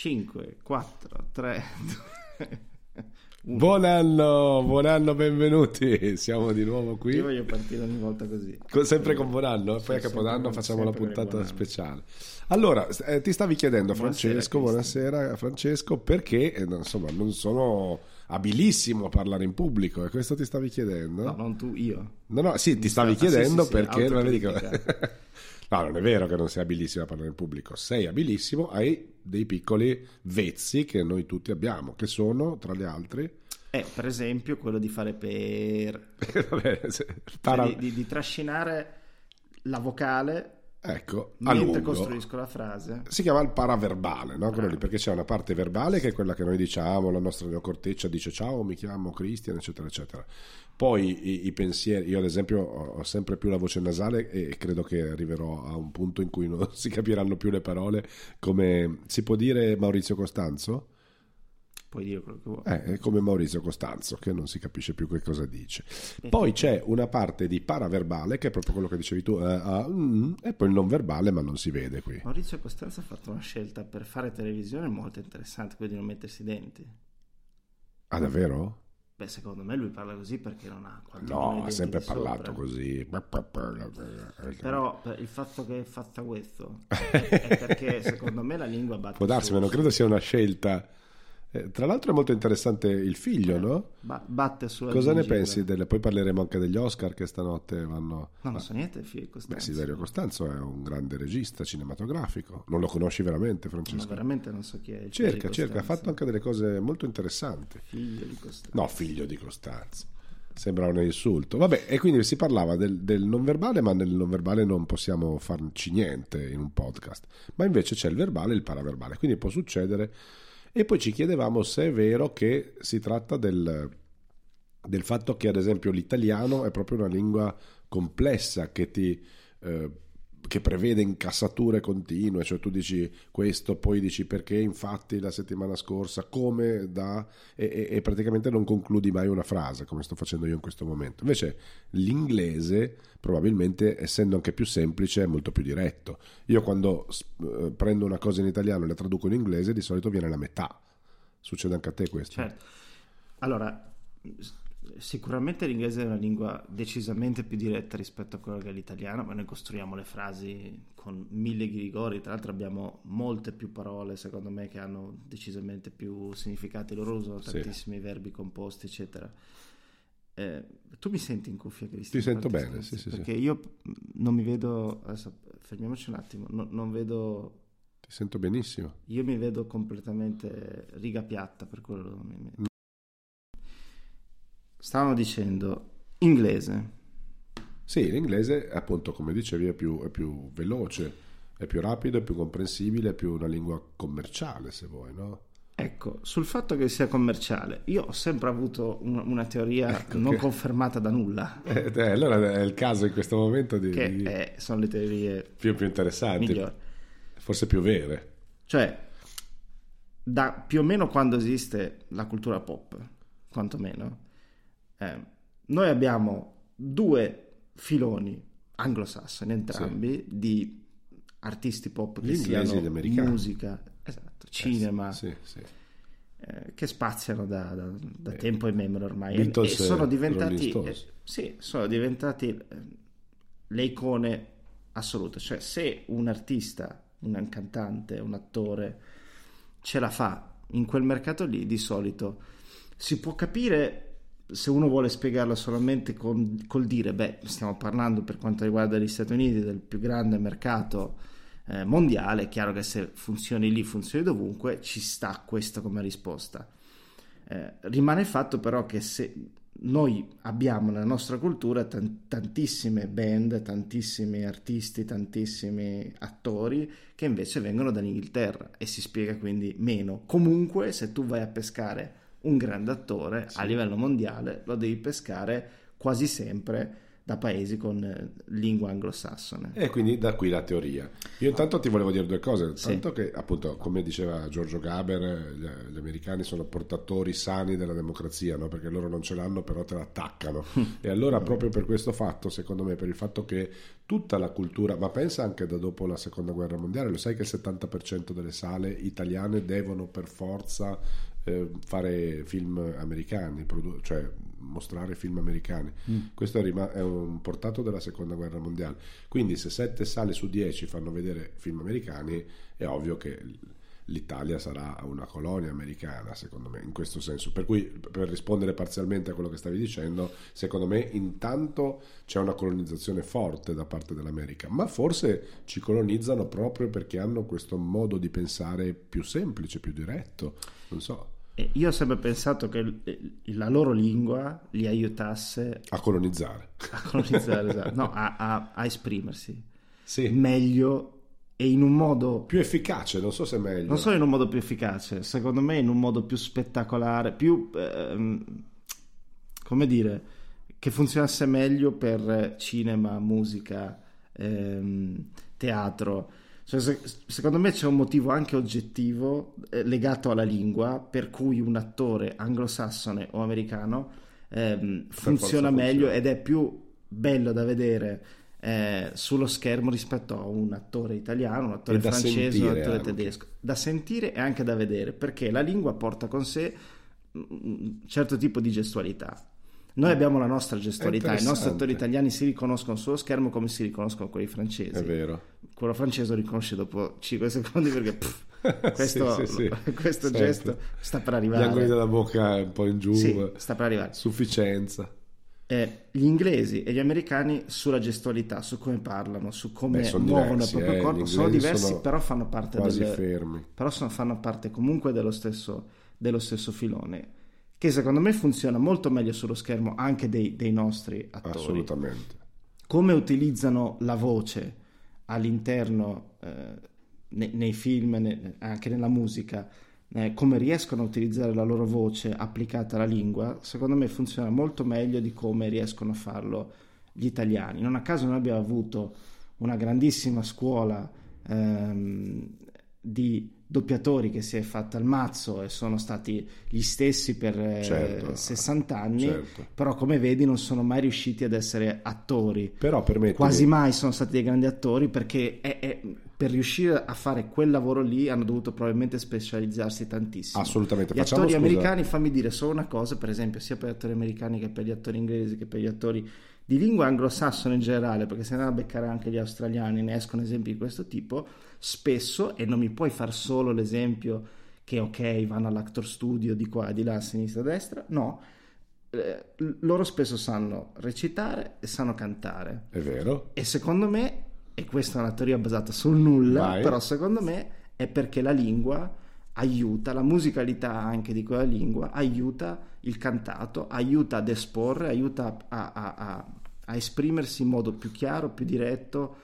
5, 4, 3, Buon anno, buon anno, benvenuti. Siamo di nuovo Io qui. voglio partire ogni volta così. Co- Sempre con buon anno, Sì, poi a Capodanno con- facciamo la con puntata speciale. Allora, eh, ti stavi chiedendo, Buonasera, Francesco, buonasera Francesco, perché eh, insomma non sono abilissimo a parlare in pubblico e questo ti stavi chiedendo? No, non tu, io. No, no, sì, ti stavi Ah, sì, chiedendo sì, sì, perché non vedi che- autocritica. No, non è vero che non sei abilissimo a parlare in pubblico, sei abilissimo, hai dei piccoli vezzi che noi tutti abbiamo, che sono, tra le altre, Eh, per esempio, quello di fare per... vabbè, se- cioè para- di, di- di trascinare la vocale ecco, mentre costruisco la frase. Si chiama il paraverbale, no? Quello lì, perché c'è una parte verbale che è quella che noi diciamo, la nostra neocorteccia dice ciao, mi chiamo Christian, eccetera, eccetera. Poi i, i pensieri, io ad esempio ho, sempre più la voce nasale e credo che arriverò a un punto in cui non si capiranno più le parole, come si può dire Maurizio Costanzo? Puoi dire quello che vuoi. Eh, è come Maurizio Costanzo, che non si capisce più che cosa dice. Poi c'è una parte di paraverbale, che è proprio quello che dicevi tu, eh, ah, mm, e poi il non verbale, ma non si vede qui. Maurizio Costanza ha fatto una scelta per fare televisione molto interessante, quella di non mettersi i denti. Ah, davvero? Beh, secondo me lui parla così perché non ha No, ha sempre parlato sopra. così. Però il fatto che è fatta questo è perché secondo me la lingua batte Può darsi, ma non credo sia una scelta. Eh, tra l'altro è molto interessante il figlio, no? ba- batte sulla Cosa ne pensi? Delle... Poi parleremo anche degli Oscar che stanotte vanno... No, non so niente del figlio di Beh, Costanzo. Siderio Costanzo è un grande regista cinematografico. Non lo conosci veramente, Francesco? veramente non so chi è Cerca, cerca, ha Costanzo. fatto anche delle cose molto interessanti. Figlio di Costanzo. No, figlio di Costanzo. Sembra un insulto. Vabbè, e quindi si parlava del, del non verbale, ma nel non verbale non possiamo farci niente in un podcast. Ma invece c'è il verbale e il paraverbale, quindi può succedere. E poi ci chiedevamo se è vero che si tratta del, del fatto che, ad esempio, l'italiano è proprio una lingua complessa che ti. eh, che prevede incassature continue, cioè tu dici questo, poi dici perché infatti la settimana scorsa, come da, e, e- praticamente non concludi mai una frase, come sto facendo io in questo momento. Invece l'inglese, probabilmente, essendo anche più semplice, è molto più diretto. Io quando eh, prendo una cosa in italiano e la traduco in inglese, di solito viene la metà. Succede anche a te questo? Certo. Allora, sicuramente l'inglese è una lingua decisamente più diretta rispetto a quello che è l'italiano, ma noi costruiamo le frasi con mille ghirigori, tra l'altro abbiamo molte più parole, secondo me, che hanno decisamente più significati, loro usano Sì. tantissimi verbi composti, eccetera. Eh, tu mi senti in cuffia, Cristian? Ti sento bene, sì, sì, sì. Perché io mh, non mi vedo, adesso fermiamoci un attimo, no- non vedo Ti sento benissimo. io mi vedo completamente riga piatta per quello. mi- mi- Stavano dicendo inglese. Sì, l'inglese, appunto, come dicevi, è più, è più veloce, è più rapido, è più comprensibile, è più una lingua commerciale, se vuoi, no? Ecco, sul fatto che sia commerciale, io ho sempre avuto un- una teoria Ecco non che- confermata da nulla, Eh, eh, allora è il caso in questo momento di, che di- è- sono le teorie più, più interessanti, migliori. forse più vere. Cioè, da più o meno quando esiste la cultura pop, quantomeno, eh, noi abbiamo due filoni anglosassoni entrambi di artisti pop che siano musica, esatto, cinema, Sì, sì. eh, che spaziano da, da- da Beh, tempo immemore ormai. E- Beatles e sono diventati eh, sì, sono diventati eh, le icone assolute. Cioè se un artista un cantante un attore ce la fa in quel mercato lì di solito si può capire se uno vuole spiegarlo solamente con, col dire beh stiamo parlando per quanto riguarda gli Stati Uniti del più grande mercato eh, mondiale, è chiaro che se funzioni lì, funzioni dovunque, ci sta questo come risposta. Eh, rimane il fatto però che se noi abbiamo nella nostra cultura tan- tantissime band, tantissimi artisti, tantissimi attori che invece vengono dall'Inghilterra e si spiega quindi meno. Comunque, se tu vai a pescare un grande attore a livello mondiale, lo devi pescare quasi sempre da paesi con eh, lingua anglosassone. E quindi da qui la teoria. Io intanto ti volevo dire due cose. Sì. Tanto che, appunto, come diceva Giorgio Gaber, gli, gli americani sono portatori sani della democrazia, no? perché loro non ce l'hanno, però te la attaccano. e allora, proprio per questo fatto, secondo me, per il fatto che tutta la cultura, ma pensa anche da dopo la seconda guerra mondiale, lo sai che il 70% delle sale italiane devono per forza eh, fare film americani, produ- cioè mostrare film americani. Questo è, rima- è un portato della seconda guerra mondiale. Quindi se 7 sale su 10 fanno vedere film americani, è ovvio che l'Italia sarà una colonia americana, secondo me, in questo senso. Per cui, per rispondere parzialmente a quello che stavi dicendo, secondo me intanto c'è una colonizzazione forte da parte dell'America, ma forse ci colonizzano proprio perché hanno questo modo di pensare più semplice, più diretto, non so, io ho sempre pensato che la loro lingua li aiutasse a colonizzare. a colonizzare, esatto, no, a, a- a esprimersi Sì, meglio e in un modo più efficace, non so se è meglio. non solo in un modo più efficace, secondo me in un modo più spettacolare, più ehm, come dire, che funzionasse meglio per cinema, musica, ehm, teatro. Cioè, se- secondo me c'è un motivo anche oggettivo eh, legato alla lingua per cui un attore anglosassone o americano ehm, funziona meglio funziona. ed è più bello da vedere eh, sullo schermo rispetto a un attore italiano, un attore francese, un attore anche. tedesco. Da sentire e anche da vedere, perché la lingua porta con sé un certo tipo di gestualità. Noi abbiamo la nostra gestualità, i nostri attori italiani si riconoscono sullo schermo come si riconoscono quelli francesi. È vero. Quello francese lo riconosce dopo 5 secondi perché pff, questo, Sì, sì, sì. questo Certo. gesto sta per Gli angoli arrivare. della bocca un po' in giù, Sì, sta per arrivare. sufficienza. Eh, gli inglesi e gli americani sulla gestualità, su come parlano, su come Beh, muovono diversi, il proprio eh, corpo, sono diversi, sono però fanno parte quasi del, fermi. però sono- fanno parte comunque dello stesso, dello stesso filone, che secondo me funziona molto meglio sullo schermo anche dei, dei nostri attori. Assolutamente. Come utilizzano la voce all'interno, eh, ne- nei film, ne- anche nella musica, eh, come riescono a utilizzare la loro voce applicata alla lingua, secondo me funziona molto meglio di come riescono a farlo gli italiani. Non a caso noi abbiamo avuto una grandissima scuola ehm, di doppiatori che si è fatta il mazzo e sono stati gli stessi per eh, Certo, 60 anni, certo. però come vedi non sono mai riusciti ad essere attori. Però permettimi, Quasi mai sono stati dei grandi attori perché è- è- per riuscire a fare quel lavoro lì hanno dovuto probabilmente specializzarsi tantissimo. Assolutamente. Gli Facciamo, attori scusa, americani, fammi dire solo una cosa, per esempio, sia per gli attori americani che per gli attori inglesi che per gli attori di lingua anglosassone in generale, perché se andiamo a beccare anche gli australiani ne escono esempi di questo tipo, spesso, e non mi puoi far solo l'esempio che ok, vanno all'actor studio di qua, di là, a sinistra, a destra, no, eh, loro spesso sanno recitare e sanno cantare. È vero? E secondo me, e questa è una teoria basata sul nulla, Vai. però secondo me è perché la lingua aiuta, la musicalità anche di quella lingua aiuta il cantato, aiuta ad esporre, aiuta a, a- a- a esprimersi in modo più chiaro, più diretto,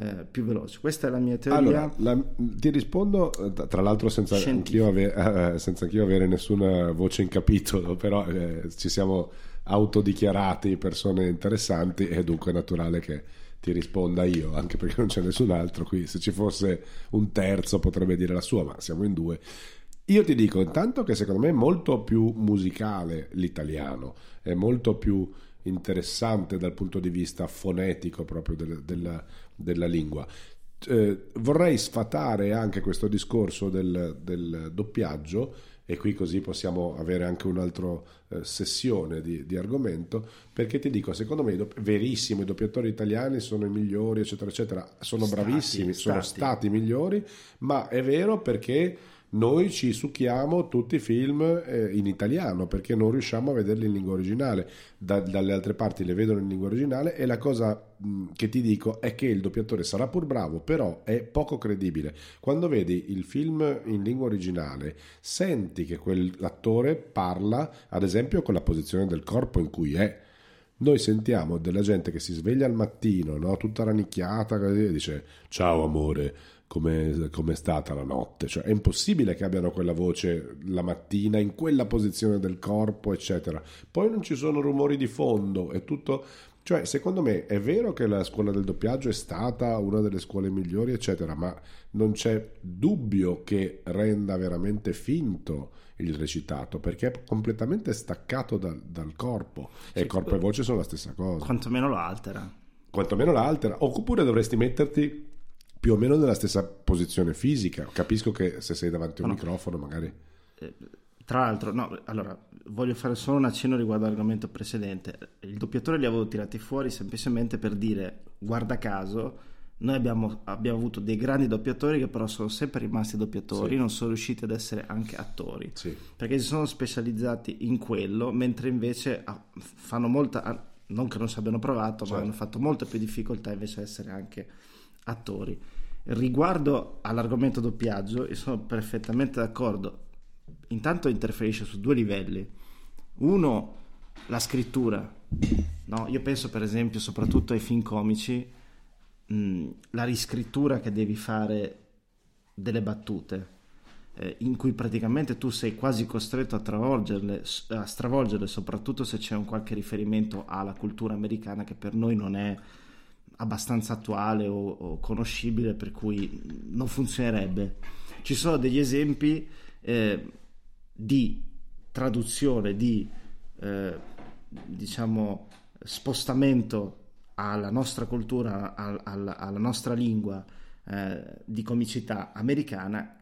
eh, più veloce. Questa è la mia teoria. Allora, la- ti rispondo, eh, tra- l'altro senza anch'io, ave- eh, senza anch'io avere nessuna voce in capitolo, però eh, ci siamo autodichiarati persone interessanti e dunque è naturale che ti risponda io, anche perché non c'è nessun altro qui. Se ci fosse un terzo potrebbe dire la sua, ma siamo in due. Io ti dico intanto che secondo me è molto più musicale l'italiano, è molto più interessante dal punto di vista fonetico proprio del- della, della lingua. Eh, vorrei sfatare anche questo discorso del, del doppiaggio e qui così possiamo avere anche un'altra eh, sessione di, di argomento perché ti dico secondo me dopp- verissimo i doppiatori italiani sono i migliori eccetera eccetera sono Stati, bravissimi sono stati. stati migliori ma è vero perché noi ci succhiamo tutti i film eh, in italiano perché non riusciamo a vederli in lingua originale. Da- dalle altre parti le vedono in lingua originale e la cosa mh, che ti dico è che il doppiatore sarà pur bravo, però è poco credibile. Quando vedi il film in lingua originale, senti che quell'attore parla, ad esempio, con la posizione del corpo in cui è. Noi sentiamo della gente che si sveglia al mattino, no? tutta rannicchiata, così, e dice ciao amore, come è stata la notte? Cioè, è impossibile che abbiano quella voce la mattina in quella posizione del corpo, eccetera. Poi non ci sono rumori di fondo, è tutto... Cioè, secondo me è vero che la scuola del doppiaggio è stata una delle scuole migliori, eccetera, ma non c'è dubbio che renda veramente finto il recitato perché è completamente staccato dal, dal corpo e corpo e voce sono la stessa cosa. Quantomeno lo altera. Quantomeno la altera, oppure dovresti metterti più o meno nella stessa posizione fisica. Capisco che se sei davanti a un No. microfono magari... Tra l'altro, no, allora, voglio fare solo un accenno riguardo all'argomento precedente. Il doppiatore li avevo tirati fuori semplicemente per dire, guarda caso, noi abbiamo, abbiamo avuto dei grandi doppiatori che però sono sempre rimasti doppiatori, Sì. non sono riusciti ad essere anche attori. Sì. Perché si sono specializzati in quello, mentre invece ah, fanno molta... ah, Non che non ci abbiano provato, ma Certo. hanno fatto molta più difficoltà invece a essere anche attori. Riguardo all'argomento doppiaggio, io sono perfettamente d'accordo. Intanto interferisce su due livelli. Uno, la scrittura. No, io penso per esempio soprattutto ai film comici, mh, la riscrittura che devi fare delle battute, eh, in cui praticamente tu sei quasi costretto a a stravolgerle, soprattutto se c'è un qualche riferimento alla cultura americana che per noi non è abbastanza attuale o, o conoscibile, per cui non funzionerebbe. Ci sono degli esempi eh, di traduzione, di eh, diciamo spostamento alla nostra cultura, al- al- alla nostra lingua eh, di comicità americana.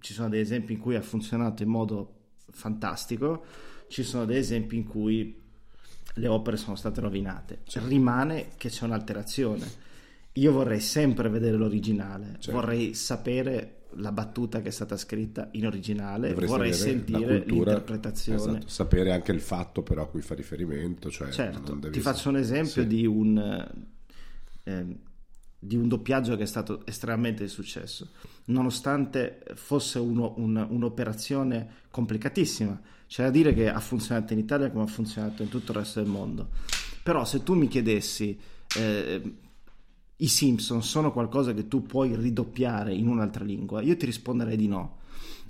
Ci sono degli esempi in cui ha funzionato in modo fantastico, ci sono degli esempi in cui le opere sono state rovinate. Rimane che c'è un'alterazione. Io vorrei sempre vedere l'originale, Certo. vorrei sapere la battuta che è stata scritta in originale, Dovresti vorrei sentire cultura, l'interpretazione. esatto, sapere anche il fatto però a cui fa riferimento. Cioè Certo, ti faccio un esempio Sì. di, un, eh, di un doppiaggio che è stato estremamente di successo, nonostante fosse uno- un- un'operazione complicatissima. C'è da dire che ha funzionato in Italia come ha funzionato in tutto il resto del mondo. Però se tu mi chiedessi eh, i Simpson sono qualcosa che tu puoi ridoppiare in un'altra lingua, io ti risponderei di no.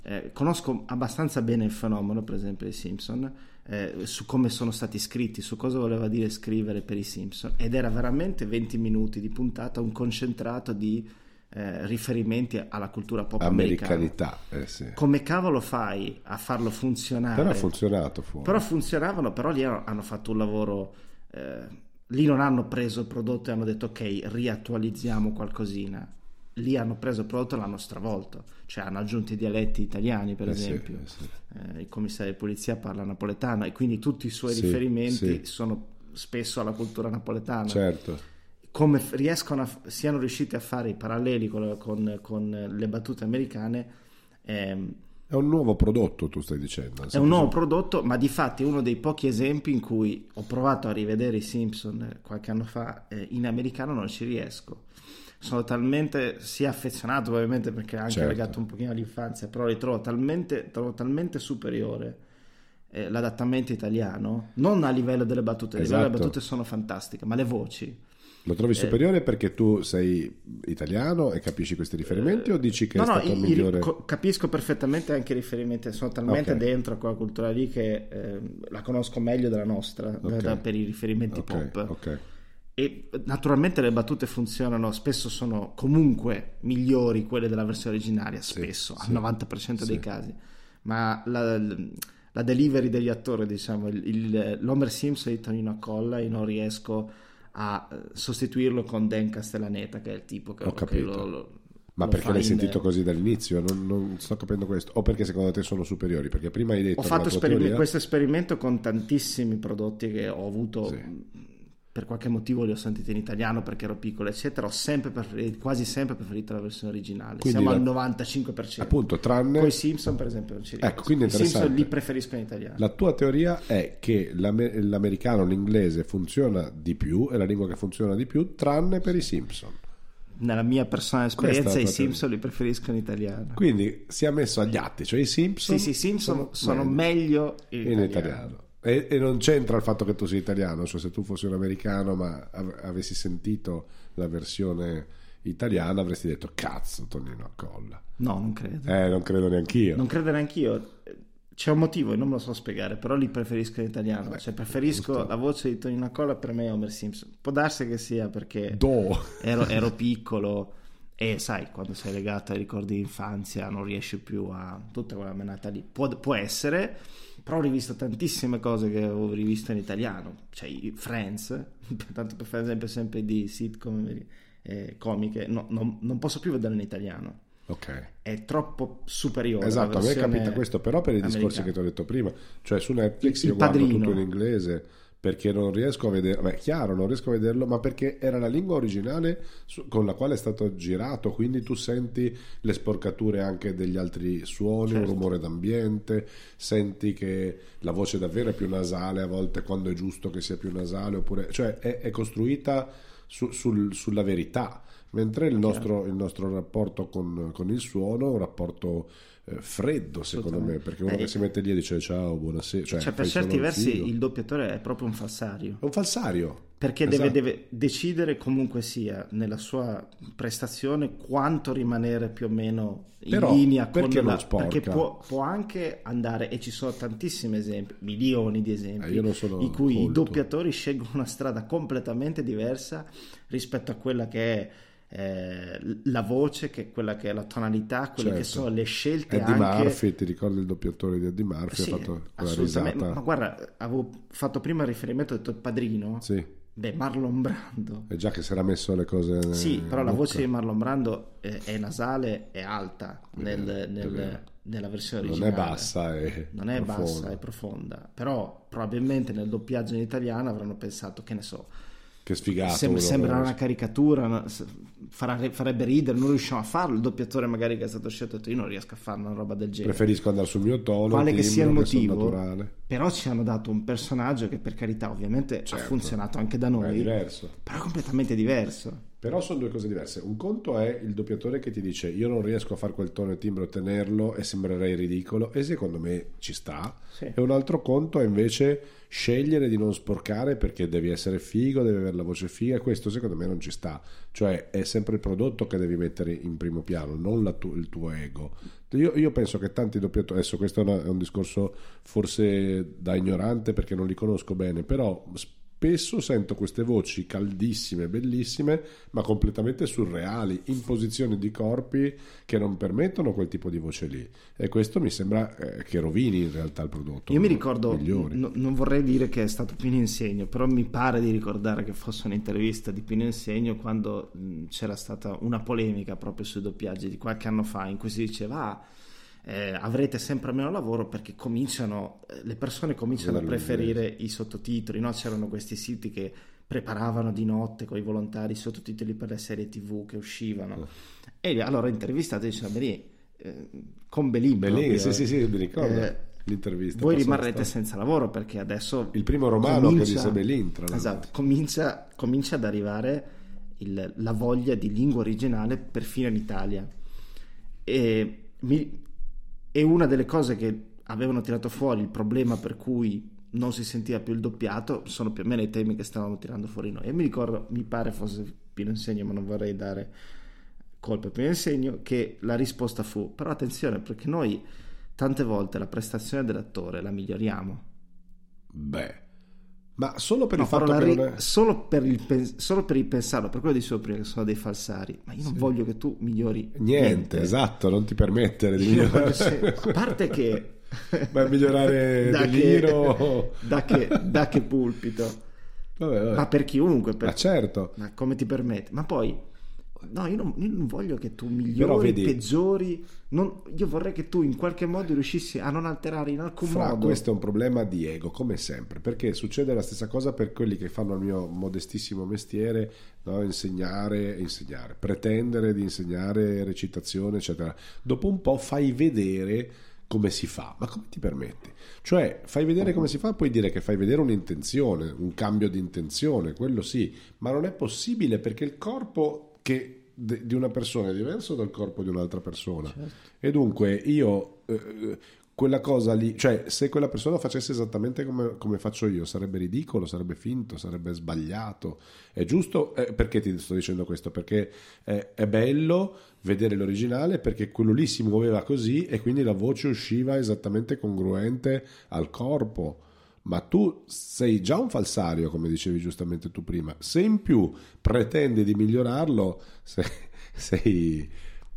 Eh, conosco abbastanza bene il fenomeno, per esempio, dei Simpson, eh, su come sono stati scritti, su cosa voleva dire scrivere per i Simpson, ed era veramente 20 minuti di puntata, un concentrato di eh, riferimenti alla cultura pop americana. Eh sì. Come cavolo fai a farlo funzionare? Però ha funzionato fuori. Però funzionavano, però lì hanno fatto un lavoro. eh, lì non hanno preso il prodotto e hanno detto ok, riattualizziamo qualcosina. Lì hanno preso il prodotto e l'hanno stravolto, cioè hanno aggiunto i dialetti italiani, per Eh sì, esempio. eh sì. Eh, il commissario di polizia parla napoletano e quindi tutti i suoi Sì, riferimenti sì. sono spesso alla cultura napoletana Certo. Come riescono a, siano riusciti a fare i paralleli con, con- con le battute americane ehm, È un nuovo prodotto, tu stai dicendo. è un nuovo prodotto, ma di fatti è uno dei pochi esempi in cui ho provato a rivedere i Simpson eh, qualche anno fa, eh, in americano non ci riesco. Sono talmente sia affezionato, ovviamente perché è anche Certo. legato un pochino all'infanzia, però li trovo talmente, trovo talmente superiore eh, l'adattamento italiano, non a livello delle battute, Esatto. battute sono fantastiche, ma le voci. Lo Eh. trovi superiore perché tu sei italiano e capisci questi riferimenti o dici che No, è no, stato i- i- migliore? co- capisco perfettamente anche i riferimenti, sono talmente Ok. dentro a quella cultura lì che ehm, la conosco meglio della nostra, da- Ok. da- per i riferimenti Ok, pop. ok. E naturalmente le battute funzionano, spesso sono comunque migliori quelle della versione originaria, spesso, sì, al 90% dei sì. casi. Ma la, la delivery degli attori, diciamo, il, il- l'Homer Simpson di Tonino Accolla, io non riesco a eh, sostituirlo con Dan Castellaneta, che è il tipo che, Ho che capito. lo, lo- Ma lo perché l'hai in- sentito così dall'inizio? Non, non sto capendo questo. O perché secondo te sono superiori? Perché prima hai detto Ho fatto esperime- teoria- questo esperimento con tantissimi prodotti che ho avuto Sì. Per qualche motivo li ho sentiti in italiano perché ero piccolo, eccetera, ho sempre preferito, quasi sempre preferito la versione originale. Quindi Siamo la- al 95%. Appunto, tranne... Poi i Simpson, per esempio, non ci riesco. Ecco, quindi I Simpson li preferisco in italiano. La tua teoria è che l'ame- l'americano, l'inglese funziona di più, è la lingua che funziona di più, tranne per i Simpson. Nella mia personale esperienza, i Simpson li preferisco in italiano. Quindi si è messo agli atti, cioè i Simpson, Sì, sì, i Simpson sono, meglio in, in italiano. italiano. E, e non c'entra il fatto che tu sia italiano, cioè se tu fossi un americano ma av- avessi sentito la versione italiana avresti detto cazzo Tonino Accolla. No, non credo. Eh, non credo neanch'io. Non credo neanch'io. C'è un motivo, e non me lo so spiegare, però li preferisco in italiano. cioè, preferisco giusto. la voce di Tonino Colla per me è Homer Simpson. Può darsi che sia perché ero, ero piccolo e sai, quando sei legato ai ricordi di infanzia non riesci più a tutta quella menata lì. Può, può essere, però ho rivisto tantissime cose che avevo rivisto in italiano. Cioè, Friends, tanto per fare esempio sempre di sitcom eh, comiche, no- non- non posso più vederle in italiano. Ok. È troppo superiore. Esatto, a me capita questo, però per i discorsi americana. che ti ho detto prima, cioè su Netflix Il io guardo Padrino. tutto in inglese perché non riesco a vederlo, beh, chiaro, non riesco a vederlo, ma perché era la lingua originale con la quale è stato girato, quindi tu senti le sporcature anche degli altri suoni, un Certo. rumore d'ambiente, senti che la voce davvero è più nasale a volte quando è giusto che sia più nasale, oppure, cioè è, è costruita su- sul- sulla verità. Mentre il nostro, il nostro rapporto con, con il suono è un rapporto freddo, secondo me, perché uno Eh, che si mette lì e dice ciao, buonasera. Cioè, Cioè, per certi versi figo. il doppiatore è proprio un falsario. È un falsario. Perché Esatto. deve, deve decidere comunque sia nella sua prestazione quanto rimanere più o meno in Però, linea con la... Perché può, può anche andare, e ci sono tantissimi esempi, milioni di esempi, Eh, in cui i colto. doppiatori scelgono una strada completamente diversa rispetto a quella che è eh, la voce, che è quella che è la tonalità, quelle che Certo. sono le scelte Eddie anche... Murphy, ti ricordi il doppiatore di Eddie Murphy? Sì, ha fatto quella risata. Ma, ma guarda, avevo fatto prima il riferimento, ho detto il padrino. Sì, Beh, Marlon Brando. è già che si era messo le cose. Sì, però la bocca. voce di Marlon Brando è, è nasale, è alta nel- nel- nella versione non originale. è bassa, è Non è profonda. bassa, è profonda. Però probabilmente nel doppiaggio in italiano avranno pensato, che ne so, Che sfigato. sem- sembra una caricatura, farà- farebbe ridere, non riusciamo a farlo. Il doppiatore magari che è stato scelto ha detto io non riesco a fare una roba del genere. Preferisco andare sul mio tono. Quale che sia il motivo, però ci hanno dato un personaggio che per carità ovviamente ha Certo. funzionato anche da Ma È noi, diverso. però è completamente diverso. Però sono due cose diverse. Un conto è il doppiatore che ti dice io non riesco a fare quel tono e timbro e tenerlo e sembrerei ridicolo e secondo me ci sta. Sì. E un altro conto è invece scegliere di non sporcare perché devi essere figo, devi avere la voce figa questo secondo me non ci sta. Cioè è sempre il prodotto che devi mettere in primo piano, non tu- il tuo ego. Io, io penso che tanti doppiatori, adesso questo è, una- è un discorso forse da ignorante perché non li conosco bene, però spesso sento queste voci caldissime, bellissime, ma completamente surreali, in posizioni di corpi che non permettono quel tipo di voce lì. E questo mi sembra eh, che rovini in realtà il prodotto. Io mi ricordo, no- non vorrei dire che è stato Pino Insegno, però mi pare di ricordare che fosse un'intervista di Pino Insegno quando mh, c'era stata una polemica proprio sui doppiaggi di qualche anno fa in cui si diceva "Ah, eh, avrete sempre meno lavoro perché cominciano, eh, le persone cominciano a preferire i sottotitoli, no? c'erano questi siti che preparavano di notte con i volontari i sottotitoli per le serie tv che uscivano e allora intervistato diceva "Beh, eh, con Belin, Bellini, proprio, sì, sì, sì, mi ricordo eh, l'intervista. voi rimarrete senza lavoro perché adesso Il primo romano che disse Belin, tra l'altro. esatto, comincia, comincia ad arrivare il- la voglia di lingua originale perfino in Italia e, mi- e una delle cose che avevano tirato fuori il problema per cui non si sentiva più il doppiato sono più o meno i temi che stavamo tirando fuori noi. E mi ricordo, mi pare fosse Pino Insegno ma non vorrei dare colpa a Pino Insegno che la risposta fu però attenzione perché noi tante volte la prestazione dell'attore la miglioriamo Beh, ma solo per No, il fatto che non è... solo, per il solo per il pensarlo, per quello dicevo prima che sono dei falsari, ma io non voglio che tu migliori Niente, esatto, non ti permettere di migliorare. se- a parte che Vai a migliorare da che, da, che, da che pulpito Vabbè, vabbè. ma per chiunque per- Ma certo. ma come ti permette ma poi No, io non, io non voglio che tu migliori, vedi- peggiori. non- io vorrei che tu in qualche modo riuscissi a non alterare in alcun Fra, modo. questo è un problema di ego, come sempre, perché succede la stessa cosa per quelli che fanno il mio modestissimo mestiere, no? insegnare, insegnare, pretendere di insegnare recitazione, eccetera. Dopo un po' fai vedere come si fa, ma come ti permetti? Cioè, fai vedere come si fa, puoi dire che fai vedere un'intenzione, un cambio di intenzione, quello sì, ma non è possibile perché il corpo che de- di una persona è diverso dal corpo di un'altra persona. E dunque io eh, quella cosa lì, cioè se quella persona facesse esattamente come, come faccio io, sarebbe ridicolo, sarebbe finto, sarebbe sbagliato. È giusto, eh, perché ti sto dicendo questo? Perché eh, è bello vedere l'originale perché quello lì si muoveva così e quindi la voce usciva esattamente congruente al corpo. Ma tu sei già un falsario, come dicevi giustamente tu prima. Se in più pretendi di migliorarlo, sei, sei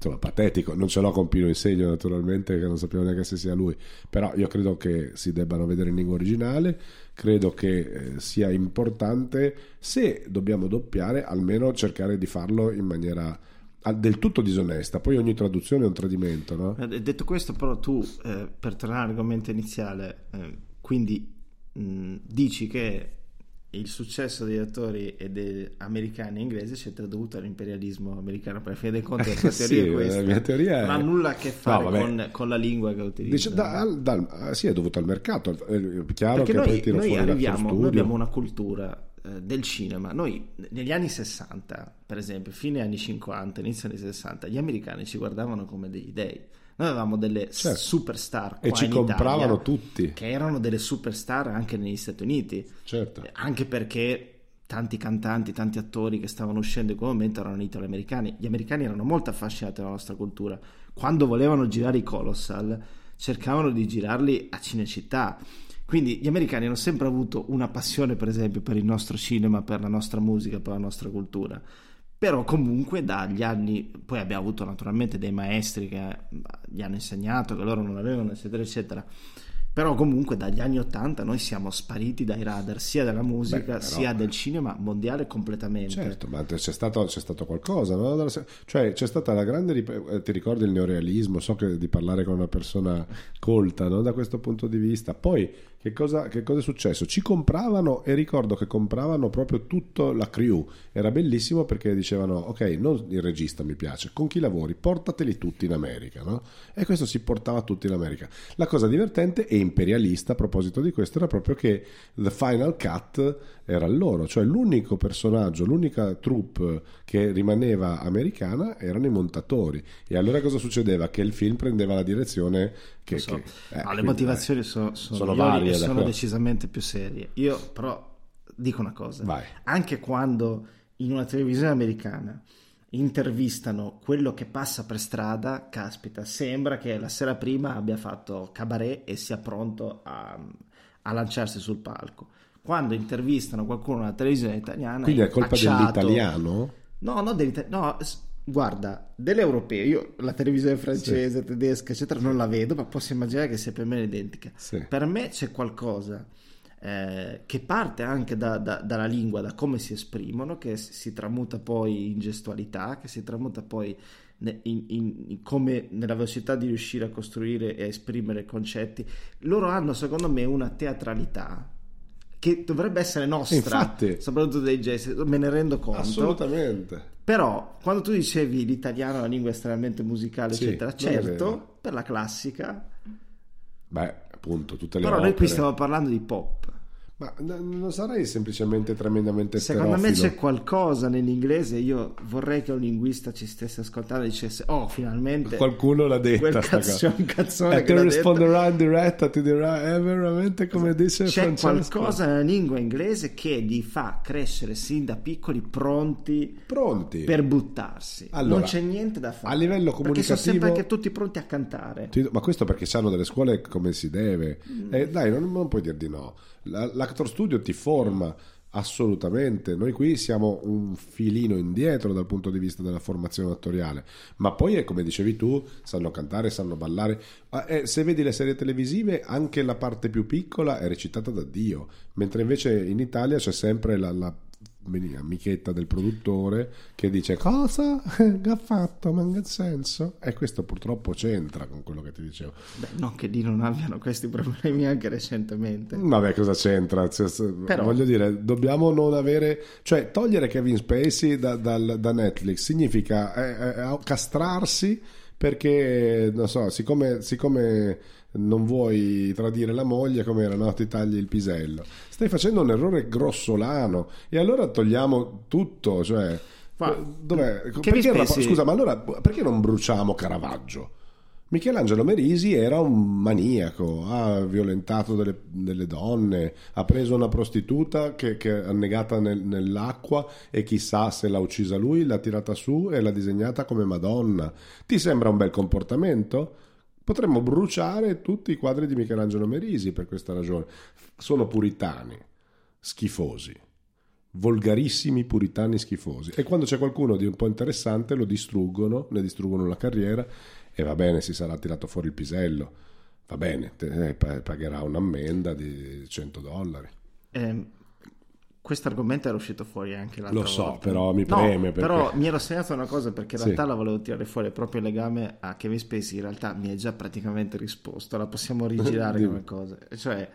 insomma, patetico. Non ce l'ho con Pino Insegno, naturalmente, che non sappiamo neanche se sia lui. Però io credo che si debbano vedere in lingua originale. Credo che eh, sia importante, se dobbiamo doppiare, almeno cercare di farlo in maniera ah, del tutto disonesta. Poi ogni traduzione è un tradimento, no? Eh, Detto questo, però, tu eh, per tornare all'argomento iniziale, eh, quindi mh, dici che il successo degli attori e degli americani e inglesi c'è dovuto all'imperialismo americano. Per fine dei conti, la tua Sì, teoria è questa. la mia teoria è- non ha nulla a che fare No, con, con la lingua che utilizza. Dice, da- dal- ah, sì, è dovuto al mercato. È chiaro Perché che poi noi, tiro noi fuori arriviamo, noi abbiamo una cultura eh, del cinema. Noi negli anni 60, per esempio, fine anni 50, inizio anni 60, gli americani ci guardavano come degli dei. Noi avevamo delle Certo. superstar E ci in compravano Italia, tutti. che erano delle superstar anche negli Stati Uniti. Certo. Eh, Anche perché tanti cantanti, tanti attori che stavano uscendo in quel momento erano italo-americani. Gli americani erano molto affascinati dalla nostra cultura. Quando volevano girare i Colossal, cercavano di girarli a Cinecittà. Quindi gli americani hanno sempre avuto una passione, per esempio, per il nostro cinema, per la nostra musica, per la nostra cultura. Però comunque dagli anni, poi abbiamo avuto naturalmente dei maestri che eh, gli hanno insegnato, che loro non avevano, eccetera, eccetera. Però comunque dagli anni 80 noi siamo spariti dai radar sia della musica Beh, però- sia del cinema mondiale completamente. Certo, ma c'è stato, c'è stato qualcosa, no? Cioè, c'è stata la grande. eh, Ti ricordi il neorealismo? So che di parlare con una persona colta, no? Da questo punto di vista. Poi, che cosa, che cosa è successo? Ci compravano e ricordo che compravano proprio tutta la crew. Era bellissimo perché dicevano: Ok, non il regista mi piace, con chi lavori? Portateli tutti in America, no? E questo si portava tutti in America. La cosa divertente e imperialista a proposito di questo era proprio che The Final Cut era loro, cioè l'unico personaggio, l'unica troupe che rimaneva americana erano i montatori. E allora cosa succedeva? Che il film prendeva la direzione che... So. che- eh, No, le quindi, motivazioni sono, sono, sono migliori varie, sono decisamente più serie. Io però dico una cosa, Vai. anche quando in una televisione americana intervistano quello che passa per strada, caspita, sembra che la sera prima abbia fatto cabaret e sia pronto a, a lanciarsi sul palco. Quando intervistano qualcuno nella televisione italiana, Quindi è colpa acciato. dell'italiano? No, no, dell'ita- no, s- guarda, dell'europeo, io la televisione francese, tedesca, eccetera, non la vedo, ma posso immaginare che sia più o meno identica. Sì. Per me c'è qualcosa eh, che parte anche da- da- dalla lingua, da come si esprimono, che si, tramuta poi in gestualità, che si tramuta poi in, in- in come nella velocità di riuscire a costruire e a esprimere concetti. Loro hanno, secondo me, una teatralità che dovrebbe essere nostra, Infatti. soprattutto dei gesti, me ne rendo conto. Assolutamente. Però quando tu dicevi l'italiano è una lingua estremamente musicale, Sì, eccetera, certo, per la classica, Beh, appunto, tutte le però noi qui opere. stiamo parlando di pop. Ma non sarei semplicemente tremendamente Secondo me esterofilo? c'è qualcosa nell'inglese, io vorrei che un linguista ci stesse ascoltando e dicesse, oh, finalmente Qualcuno l'ha detta quel cazzo, un cazzone E che te risponderà in diretta, ti dirà, è veramente come dice C'è Francesco. qualcosa nella lingua inglese che li fa crescere sin da piccoli pronti Pronti. per buttarsi. Allora, non c'è niente da fare. a livello Perché sono sempre comunicativo- anche tutti pronti a cantare. Ma questo perché hanno delle scuole come si deve. Mm. Eh, dai, non, non puoi dir di no. La- L'Actor Studio ti forma assolutamente. Noi qui siamo un filino indietro dal punto di vista della formazione attoriale. Ma poi è come dicevi tu, sanno cantare, sanno ballare. Eh, se vedi le serie televisive, anche la parte più piccola è recitata da Dio. Mentre invece in Italia c'è sempre la, la amichetta del produttore che dice cosa? Ha fatto? Ma in che senso? E questo purtroppo c'entra con quello che ti dicevo. Beh, non che lì non abbiano questi problemi anche recentemente. vabbè cosa c'entra? Cioè, Però- voglio dire dobbiamo non avere cioè togliere Kevin Spacey da, dal- da Netflix significa eh, eh, castrarsi perché non so siccome, siccome non vuoi tradire la moglie come era no ti tagli il pisello stai facendo un errore grossolano e allora togliamo tutto cioè Ma- dov'è? Kevin Perché Spacey- scusa ma allora perché non bruciamo Caravaggio Michelangelo Merisi era un maniaco, ha violentato delle, delle donne, ha preso una prostituta che, che è annegata nel- nell'acqua e chissà se l'ha uccisa lui, l'ha tirata su e l'ha disegnata come Madonna. Ti sembra un bel comportamento? Potremmo bruciare tutti i quadri di Michelangelo Merisi per questa ragione. Sono puritani, schifosi, volgarissimi puritani schifosi. E quando c'è qualcuno di un po' interessante lo distruggono, ne distruggono la carriera e va bene, si sarà tirato fuori il pisello. Va bene, te- eh, pa- pagherà un'ammenda di 100 dollari. Ehm, questo argomento era uscito fuori anche l'altra Lo so, volta. però mi No, preme perché- Però mi ero segnato una cosa perché in Sì. realtà la volevo tirare fuori proprio in legame a Kevin Spacey. In realtà mi hai già praticamente risposto, la possiamo rigirare come cosa. Cioè,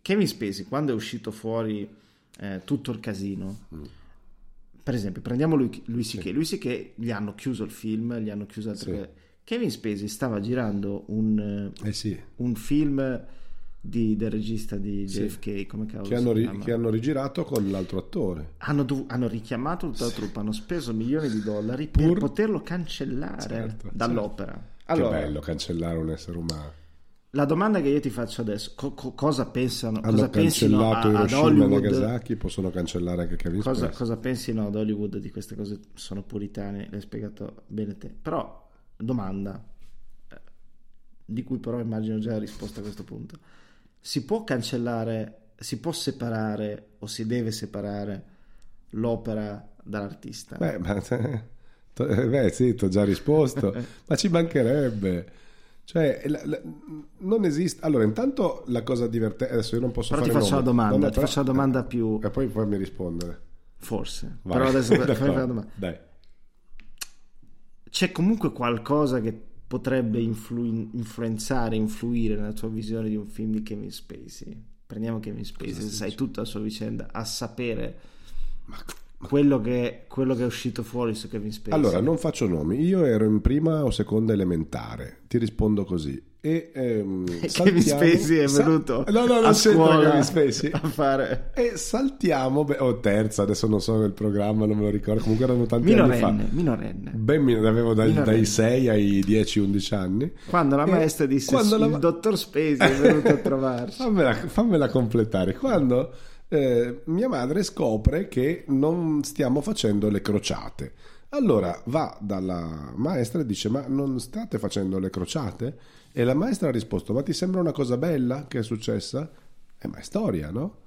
Kevin Spacey, quando è uscito fuori eh, tutto il casino, Mm. per esempio, prendiamo lui, lui C.K. Lui C.K. gli hanno chiuso il film, gli hanno chiuso altre Sì. cose. Kevin Spacey stava girando un, Eh sì, un film di- del regista di Sì. JFK, come cavolo che hanno, ri- che hanno rigirato con l'altro attore. hanno, dov- hanno richiamato tutta la truppa, hanno speso milioni di dollari per Pur- poterlo cancellare Certo, dall'opera. Allora, che bello cancellare un essere umano. la domanda che io ti faccio adesso, co- co- cosa pensano, Hanno cosa pensino a, cancellato ad Hiroshima e Hollywood? Nagasaki, possono cancellare anche Kevin Cosa, Spacey. cosa pensino ad Hollywood di queste cose? Sono puritane, l'hai spiegato bene te. Però, domanda, eh, di cui però immagino già la risposta a questo punto. Si può cancellare, si può separare o si deve separare l'opera dall'artista? Beh, ma, eh, beh, sì, ti ho già risposto, ma ci mancherebbe. Cioè, la- la- non esiste. Allora, intanto la cosa divertente. Adesso io non posso Però ti fare faccio la nomi. domanda, No, no, ti però- faccio la domanda più... E poi fammi rispondere. Forse. Vai. Però adesso fammi fare la domanda. Dai. C'è comunque qualcosa che potrebbe influ- influenzare, influire nella tua visione di un film di Kevin Spacey? Prendiamo Kevin Spacey, se sai tutta la sua vicenda, a sapere quello che, quello che è uscito fuori su Kevin Spacey. Allora, non faccio nomi. Io ero in prima o seconda elementare. Ti rispondo così. E ehm, Kevin saltiamo- è sa- venuto No, no, non a scuola Spacey. a fare E saltiamo, o terza, adesso non so il programma, non me lo ricordo. Comunque erano tanti anni fa. minorenne, minorenne. Ben mi avevo dai, Minorenne. dai 6 ai 10-11 anni. Quando la E maestra disse quando la il dottor Spacey è venuto a trovarci. Fammela, fammela completare. Quando eh, mia madre scopre che non stiamo facendo le crociate. Allora va dalla maestra e dice: Ma non state facendo le crociate? E la maestra ha risposto: Ma ti sembra una cosa bella che è successa? Eh, ma è storia, no?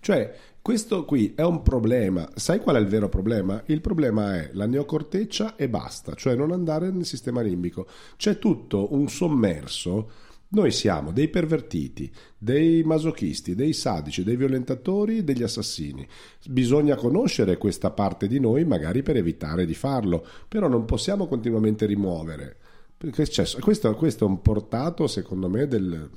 Cioè, questo qui è un problema. Sai qual è il vero problema? Il problema è la neocorteccia e basta, cioè non andare nel sistema limbico. C'è tutto un sommerso. Noi siamo dei pervertiti, dei masochisti, dei sadici, dei violentatori, degli assassini. Bisogna conoscere questa parte di noi magari per evitare di farlo, però non possiamo continuamente rimuovere. Questo, questo è un portato, secondo me, del,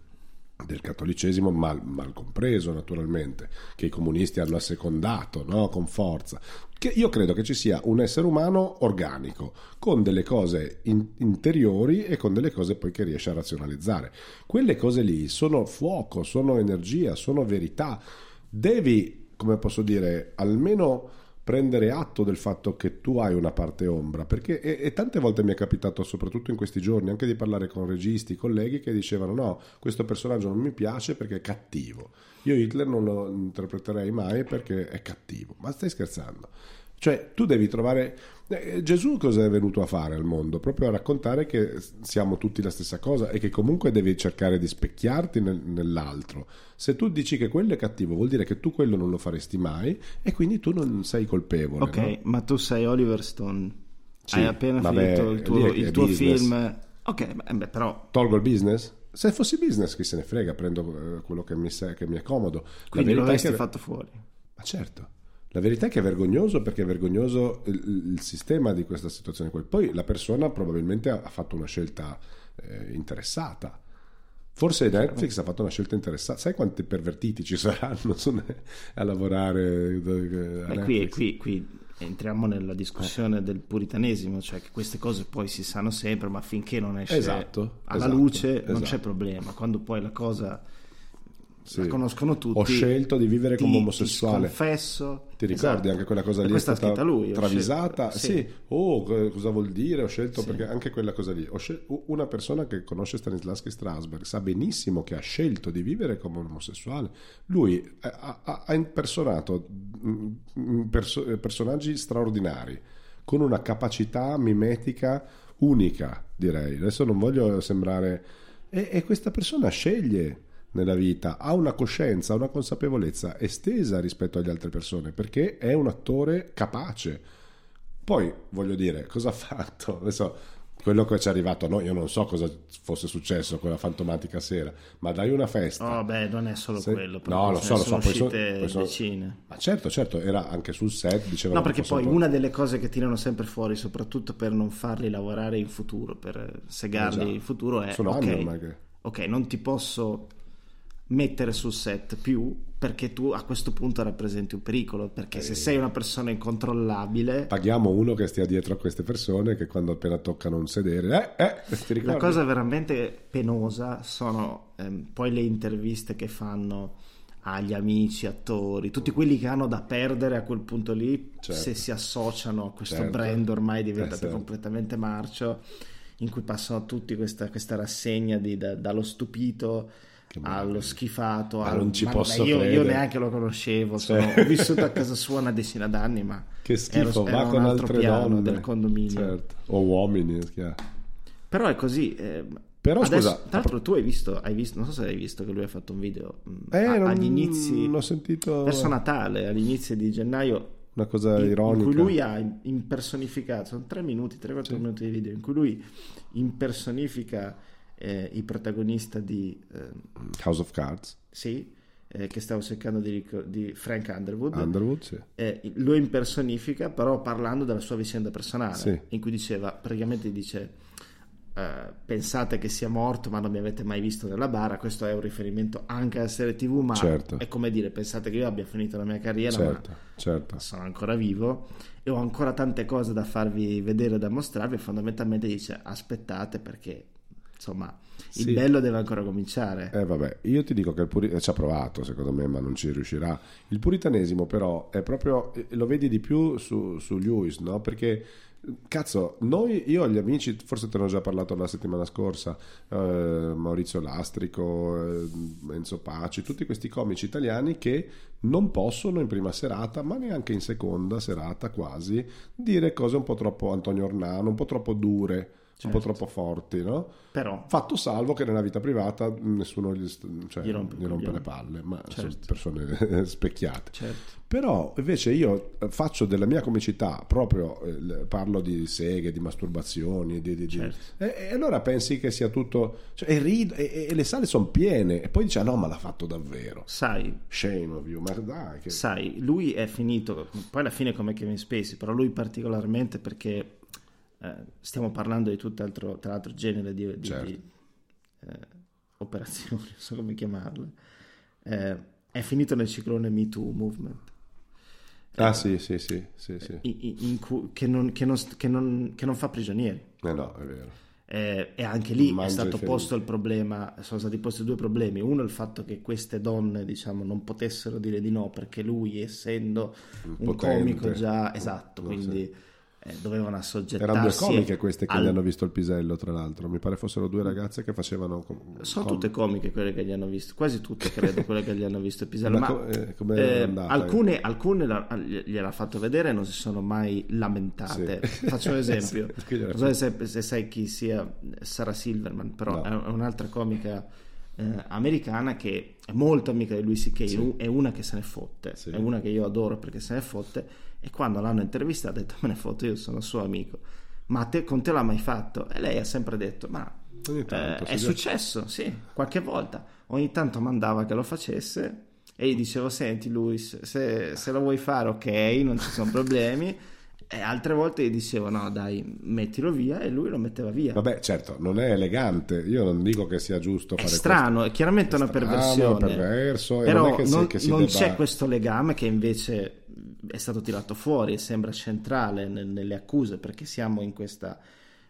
del cattolicesimo mal, mal compreso naturalmente, che i comunisti hanno assecondato no? con forza. Che io credo che ci sia un essere umano organico, con delle cose in- interiori e con delle cose poi che riesce a razionalizzare. Quelle cose lì sono fuoco, sono energia, sono verità. Devi, come posso dire, almeno prendere atto del fatto che tu hai una parte ombra, perché e, e tante volte mi è capitato, soprattutto in questi giorni, anche di parlare con registi, colleghi che dicevano no, questo personaggio non mi piace perché è cattivo. Io Hitler non lo interpreterei mai perché è cattivo. Ma stai scherzando? Cioè, tu devi trovare... eh, Gesù cosa è venuto a fare al mondo? Proprio a raccontare che siamo tutti la stessa cosa e che comunque devi cercare di specchiarti nel- nell'altro. Se tu dici che quello è cattivo, vuol dire che tu quello non lo faresti mai e quindi tu non sei colpevole. Ok, no? ma tu sei Oliver Stone. Sì, Hai appena vabbè, finito il tuo, il tuo film. Ok, beh, però Tolgo il business? Se fossi business, chi se ne frega, prendo eh, quello che mi, sa- che mi è comodo. Quindi lo verità è avresti che- fatto fuori. Ma certo, La verità è che è vergognoso perché è vergognoso il, il sistema di questa situazione. Poi la persona probabilmente ha, ha fatto una scelta eh, interessata. Forse Netflix ha fatto una scelta interessata. Sai quanti pervertiti ci saranno a lavorare? eh, a qui, qui- qui entriamo nella discussione del puritanesimo, cioè che queste cose poi si sanno sempre, ma finché non esce Esatto, alla esatto, luce non esatto. c'è problema. Quando poi la cosa Sì. la conoscono tutti. Ho scelto di vivere ti- come omosessuale. Ti sconfesso. Ti ricordi Esatto. anche quella cosa lì? è questa stata l'ha scritta lui. travisata? scelto. Sì. Oh, co- cosa vuol dire? Ho scelto Sì. perché anche quella cosa lì. Scel- una persona che conosce Stanislavski Strasberg sa benissimo che ha scelto di vivere come omosessuale. Lui eh, ha, ha- ha impersonato mm, mm, perso- eh, personaggi straordinari con una capacità mimetica unica, direi. Adesso non voglio sembrare. E questa persona sceglie nella vita, ha una coscienza, ha una consapevolezza estesa rispetto alle altre persone perché è un attore capace. Poi voglio dire, cosa ha fatto? Adesso quello che ci è arrivato a noi, io non so cosa fosse successo quella fantomatica sera, ma dai una festa. Oh, beh, non è solo Se- quello. No, lo ce so, lo so, poi sono- uscite poi sono- decine. Ma certo, certo, era anche sul set, dicevano No, perché poi un una delle cose che tirano sempre fuori, soprattutto per non farli lavorare in futuro, per segarli Eh in futuro, è Sono ok, anni ormai che- ok, non ti posso mettere sul set più perché tu a questo punto rappresenti un pericolo, perché Eh. se sei una persona incontrollabile, Paghiamo uno che stia dietro a queste persone che quando appena toccano un sedere, eh, eh, la cosa veramente penosa sono ehm, poi le interviste che fanno agli amici, attori, tutti quelli che hanno da perdere a quel punto lì, Certo. se si associano a questo Certo. brand ormai diventato Eh, certo. completamente marcio, in cui passano tutti questa, questa rassegna di, da- dallo stupito. Allo schifato, Ah, al- non ci ma posso io, io credere. neanche lo conoscevo, sono- Cioè. ho vissuto a casa sua una decina d'anni, ma Che schifo, ero- va un con altro altre piano donne. del condominio. Certo. O uomini. che- Però è così. eh, Però, adesso- scusa, tra l'altro, tu hai visto, hai visto, non so se hai visto che lui ha fatto un video mh, Eh, a- non- agli inizi, l'ho sentito verso Natale, agli inizi di gennaio, una cosa in, in ironica. cui lui ha impersonificato, sono tre minuti, tre quattro Sì. minuti di video, in cui lui impersonifica eh, il protagonista di, eh, House of Cards, sì, eh, che stavo cercando di, di Frank Underwood. Underwood, sì. eh, lo impersonifica però parlando della sua vicenda personale Sì. in cui diceva praticamente dice eh, pensate che sia morto ma non mi avete mai visto nella bara questo è un riferimento anche alla serie tv ma Certo. è come dire pensate che io abbia finito la mia carriera Certo, ma certo. sono ancora vivo e ho ancora tante cose da farvi vedere da mostrarvi fondamentalmente dice aspettate perché insomma il Sì. bello deve ancora cominciare Eh vabbè, io ti dico che il puri- ci ha provato secondo me, ma non ci riuscirà. Il puritanesimo però è proprio, eh, lo vedi di più su, su Lewis, no? Perché cazzo, noi, io ho gli amici, forse te ne ho già parlato la settimana scorsa, eh, Maurizio Lastrico, eh, Enzo Paci, tutti questi comici italiani che non possono in prima serata, ma neanche in seconda serata quasi, dire cose un po' troppo Antonio Ornano, un po' troppo dure. Un po' Certo. troppo forti, no? però Fatto salvo che nella vita privata nessuno gli, cioè, Gli rompe gli rompe le palle, ma sono Certo. persone specchiate. certo Però invece io eh, faccio della mia comicità proprio, eh, parlo di seghe, di masturbazioni, di, di- di- Certo. e, e allora pensi che sia tutto... Cioè, e, rido- e- e le sale sono piene e poi dice "Ah, no ma l'ha fatto davvero. sai Shame of you, ma dai che... Sai, lui è finito, poi alla fine come Kevin Spacey, però lui particolarmente perché eh, stiamo parlando di tutt'altro tra l'altro genere di, di- Certo. di, eh, operazioni, non so come chiamarle, eh, è finito nel ciclone Me Too Movement. Ah sì, sì, sì, sì, sì. in- in- cui- che, non, che non- che non- che non fa prigionieri. Eh no, è vero. Eh, e anche lì è Mangia stato posto il problema, sono stati posti due problemi. Uno il fatto che queste donne, diciamo, non potessero dire di no perché lui, essendo un Potente. comico già esatto, Mm, quindi eh, dovevano assoggettarsi. Erano due comiche queste che al- gli hanno visto il pisello, tra l'altro. Mi pare fossero due ragazze che facevano... com- Sono com- tutte comiche quelle che gli hanno visto, quasi tutte credo quelle che gli hanno visto il pisello. Ma Ma, eh, com'è eh, andata? alcune, alcune la- gliel'ha fatto vedere e non si sono mai lamentate. Sì. Faccio un esempio. Sì, non so se, se sai chi sia Sarah Silverman, però No. è un'altra comica eh, americana che è molto amica di lui C.K. Sì. È una che se ne fotte, Sì. è una che io adoro perché se ne fotte. E quando l'hanno intervistata ha detto: Me ne foto, io sono suo amico. Ma te, con te l'ha mai fatto? E lei ha sempre detto: Ma Ogni tanto, eh, è successo, sì, qualche volta. Ogni tanto mandava che lo facesse E gli dicevo, senti Luis, se, se lo vuoi fare ok, non ci sono problemi. E altre volte gli dicevo, no dai, mettilo via e lui lo metteva via. Vabbè, certo, non è elegante. Io non dico che sia giusto È fare strano, è chiaramente È una strano, perversione. perverso, però non è non, si non debba- c'è questo legame che invece è stato tirato fuori e sembra centrale nel- nelle accuse perché siamo in questa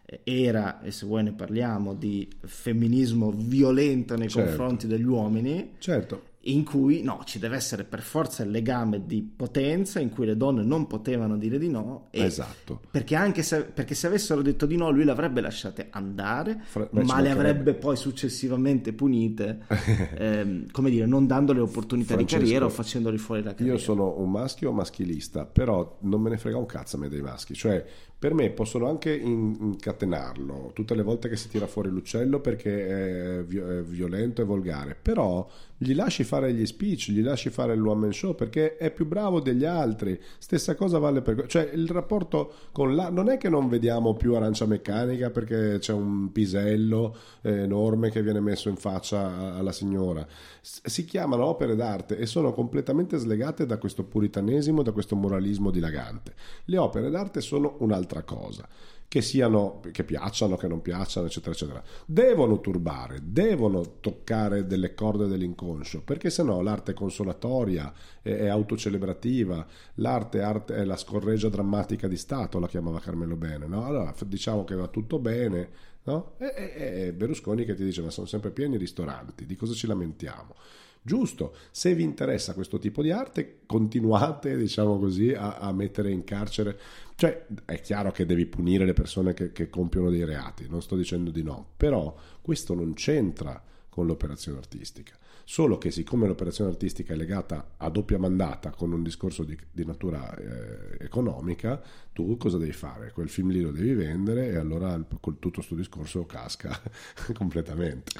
eh, era, e se vuoi ne parliamo, di femminismo violento nei Certo. confronti degli uomini Certo, in cui no, ci deve essere per forza il legame di potenza in cui le donne non potevano dire di no esatto. perché anche se, perché se avessero detto di no lui le avrebbe lasciate andare Fra- ma le avrebbe poi successivamente punite ehm, come dire non dandole opportunità Francesco, di carriera o facendoli fuori la carriera Io sono un maschio maschilista, però non me ne frega un cazzo a me dei maschi. Cioè, per me possono anche in- incatenarlo tutte le volte che si tira fuori l'uccello perché è, vi- è violento e volgare. Però gli lasci fare gli speech, gli lasci fare il one show perché è più bravo degli altri. Stessa cosa vale per. Cioè, il rapporto con la. Non è che non vediamo più arancia meccanica perché c'è un pisello enorme che viene messo in faccia alla signora. Si chiamano opere d'arte e sono completamente slegate da questo puritanesimo, da questo moralismo dilagante. Le opere d'arte sono un'altra cosa. Che siano, che piacciono, che non piacciono, eccetera, eccetera. Devono turbare, devono toccare delle corde dell'inconscio, perché sennò l'arte è consolatoria, è, è autocelebrativa, l'arte arte- è la scorreggia drammatica di Stato, la chiamava Carmelo Bene, no? Allora diciamo che va tutto bene, no? E, e- e Berlusconi che ti dice ma sono sempre pieni i ristoranti, di cosa ci lamentiamo? Giusto, se vi interessa questo tipo di arte, continuate, diciamo così, a, a mettere in carcere. Cioè, è chiaro che devi punire le persone che, che compiono dei reati, non sto dicendo di no, però questo non c'entra con l'operazione artistica. Solo che siccome l'operazione artistica è legata a doppia mandata con un discorso di, di natura eh, economica, tu cosa devi fare? Quel film lì lo devi vendere e allora col- tutto questo discorso casca completamente.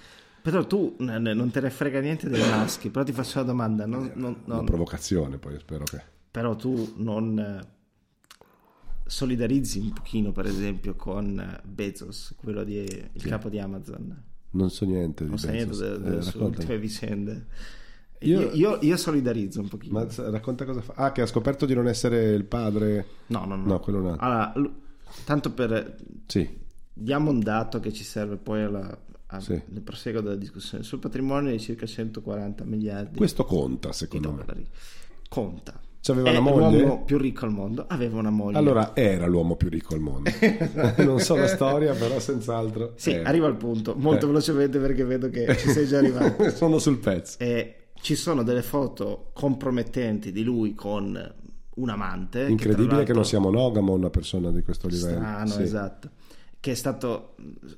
però tu non te ne frega niente dei maschi però ti faccio una domanda non- non- Una non- provocazione, poi spero che. però tu non eh, solidarizzi un pochino per esempio con eh, Bezos quello di il capo di Amazon Non so niente di non sai niente de- Eh, delle sue raccontami. ultime vicende Io- io, io- solidarizzo un pochino Ma racconta cosa fa. Ah, che ha scoperto di non essere il padre. no no no, No, quello no. allora tanto per Sì, diamo un dato che ci serve poi alla, a- Sì. nel proseguo della discussione sul patrimonio di circa 140 miliardi questo conta secondo me. dollari conta C'aveva è una moglie? l'uomo più ricco al mondo aveva una moglie Allora era l'uomo più ricco al mondo. non so la storia, però senz'altro. sì era. arrivo al punto molto Eh. velocemente perché vedo che ci sei già arrivato Sono sul pezzo. Eh, ci sono delle foto compromettenti di lui con un amante. Incredibile che, tra non sia monogamo una persona di questo livello. Strano, Sì. esatto. Che è stato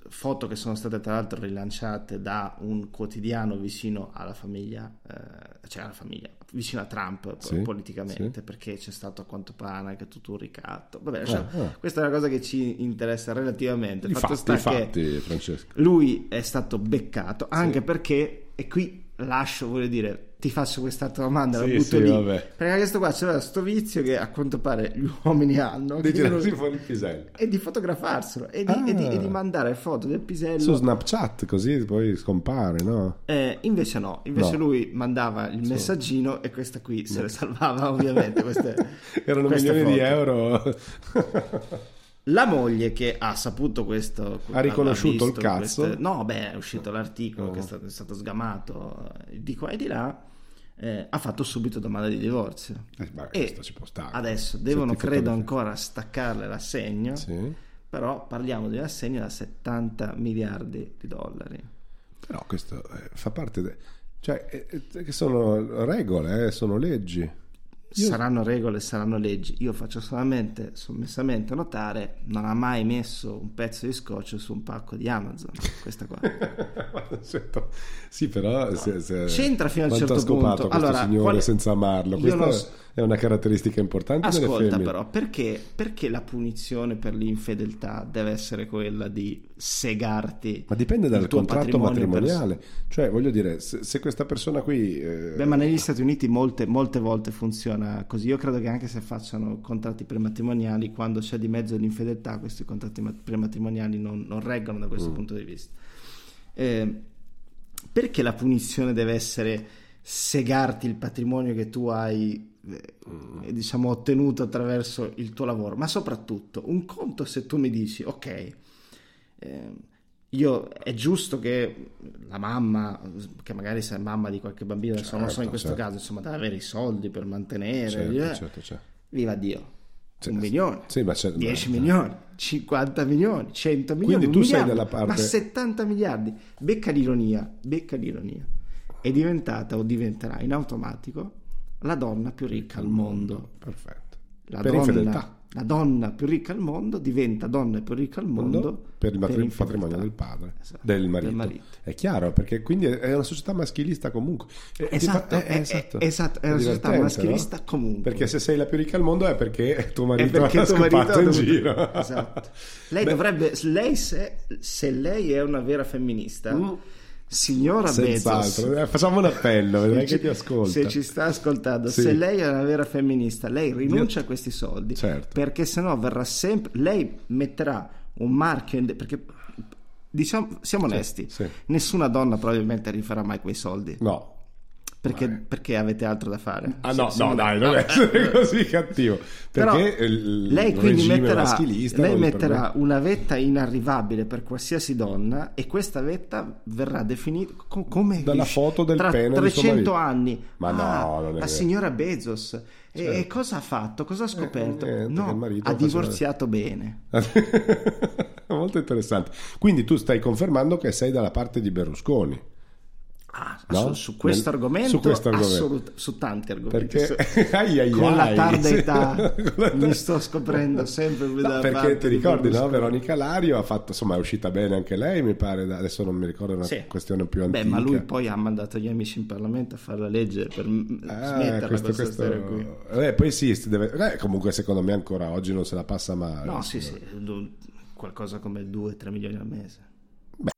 foto che sono state tra l'altro rilanciate da un quotidiano vicino alla famiglia, eh, cioè alla famiglia, vicino a Trump Sì, politicamente, sì. perché c'è stato a quanto pare anche tutto un ricatto. Vabbè, Ah, lasciamo- ah. questa è una cosa che ci interessa relativamente. I Fatto sta i che fatti, Francesco. lui è stato beccato anche perché e qui lascio voglio dire ti faccio quest'altra domanda la Sì, butto sì, lì vabbè. perché questo qua c'era sto vizio che a quanto pare gli uomini hanno Di tirarsi non- fuori il pisello. e di fotografarselo e di, Ah. e di- e di mandare foto del pisello Su Snapchat, così poi scompare, no? Eh, invece no, invece No. lui mandava il messaggino e questa qui se le salvava ovviamente queste, Erano queste milioni di foto. euro. La moglie che ha saputo questo Ha riconosciuto visto il cazzo? queste- no, beh, è uscito l'articolo Oh. che è stato, è stato sgamato eh, di qua e di là. eh, ha fatto subito domanda di divorzio. Eh, beh, e questo ci può stare. adesso devono, credo, ancora staccarle l'assegno. Sì. Però parliamo di un assegno da 70 miliardi di dollari. Però questo eh, fa parte... de- Cioè, eh, che sono regole, sono leggi. Io- Saranno regole, saranno leggi. Io faccio solamente sommessamente notare: non ha mai messo un pezzo di scotch su un pacco di Amazon. Questa qua. Certo. sì, però se, se- C'entra fino a un certo punto. questo Allora, signore quale- senza amarlo. Io Questa non è una caratteristica importante Ascolta, però, perché, perché la punizione per l'infedeltà deve essere quella di segarti? Ma dipende dal contratto matrimoniale. Cioè, voglio dire, se, se questa persona qui... eh, Beh, ma negli Stati Uniti molte, molte volte funziona così. Io credo che anche se facciano contratti prematrimoniali, quando c'è di mezzo l'infedeltà, questi contratti ma- prematrimoniali non, non reggono da questo Mm. punto di vista. Eh, perché la punizione deve essere segarti il patrimonio che tu hai diciamo ottenuto attraverso il tuo lavoro, ma soprattutto un conto se tu mi dici ok, eh, io è giusto che la mamma, che magari se è mamma di qualche bambino, certo, non so in questo certo. caso, insomma, deve avere i soldi per mantenere, certo, eh, certo, certo. viva Dio. Un milione, sì, ma 10 milioni, 50 milioni, 100 milioni, Quindi tu miliardo, sei dalla parte... ma 70 miliardi. Becca l'ironia, becca l'ironia. È diventata o diventerà in automatico la donna più ricca al mondo. Perfetto. La per donna, infedeltà. La donna più ricca al mondo diventa donna più ricca al mondo, per il per patrimonio del padre, esatto, del, marito. del, marito. È chiaro, perché quindi è una società maschilista comunque. Esatto, è, è, esatto. è, esatto, è una società maschilista no? comunque. Perché se sei la più ricca al mondo è perché tuo marito è perché tuo marito in giro. Esatto. Lei Beh. dovrebbe, lei se, se, lei è una vera femminista... Mm Signora Senz'altro. Bezos, eh, facciamo un appello, vedrai che ti ascolta. Se ci sta ascoltando, sì. se lei è una vera femminista, lei rinuncia Io... a questi soldi certo. perché sennò verrà sempre. Lei metterà un marchio in... perché diciamo, siamo onesti, sì, sì. nessuna donna probabilmente rifarà mai quei soldi. No, perché, perché, avete altro da fare? Ah no, no dai, non essere così cattivo. Perché Però lei quindi metterà, lei metterà una vetta inarrivabile per qualsiasi donna e questa vetta verrà definita come dalla foto del tra pene 300 anni. Ma ah, no, non è la signora Bezos. Certo. E cosa ha fatto? Cosa ha scoperto? Eh, niente, no, ha divorziato bene. Molto interessante. Quindi tu stai confermando che sei dalla parte di Berlusconi. Ah, no? su, su, questo argomento. Assolut- su tanti argomenti. Perché ai, ai, con, ai. La tarda età, mi sto scoprendo sempre più no, perché ti ricordi, no? Veronica Lario ha fatto, insomma, è uscita bene anche lei, mi pare, adesso non mi ricordo, una sì. questione più antica. Beh, ma lui poi ha mandato gli amici in Parlamento a fare la legge per ah, smetterla questo, questo... qui. Eh, poi sì, deve... eh, comunque secondo me ancora oggi non se la passa male. No, sì, sì, qualcosa come 2-3 milioni al mese.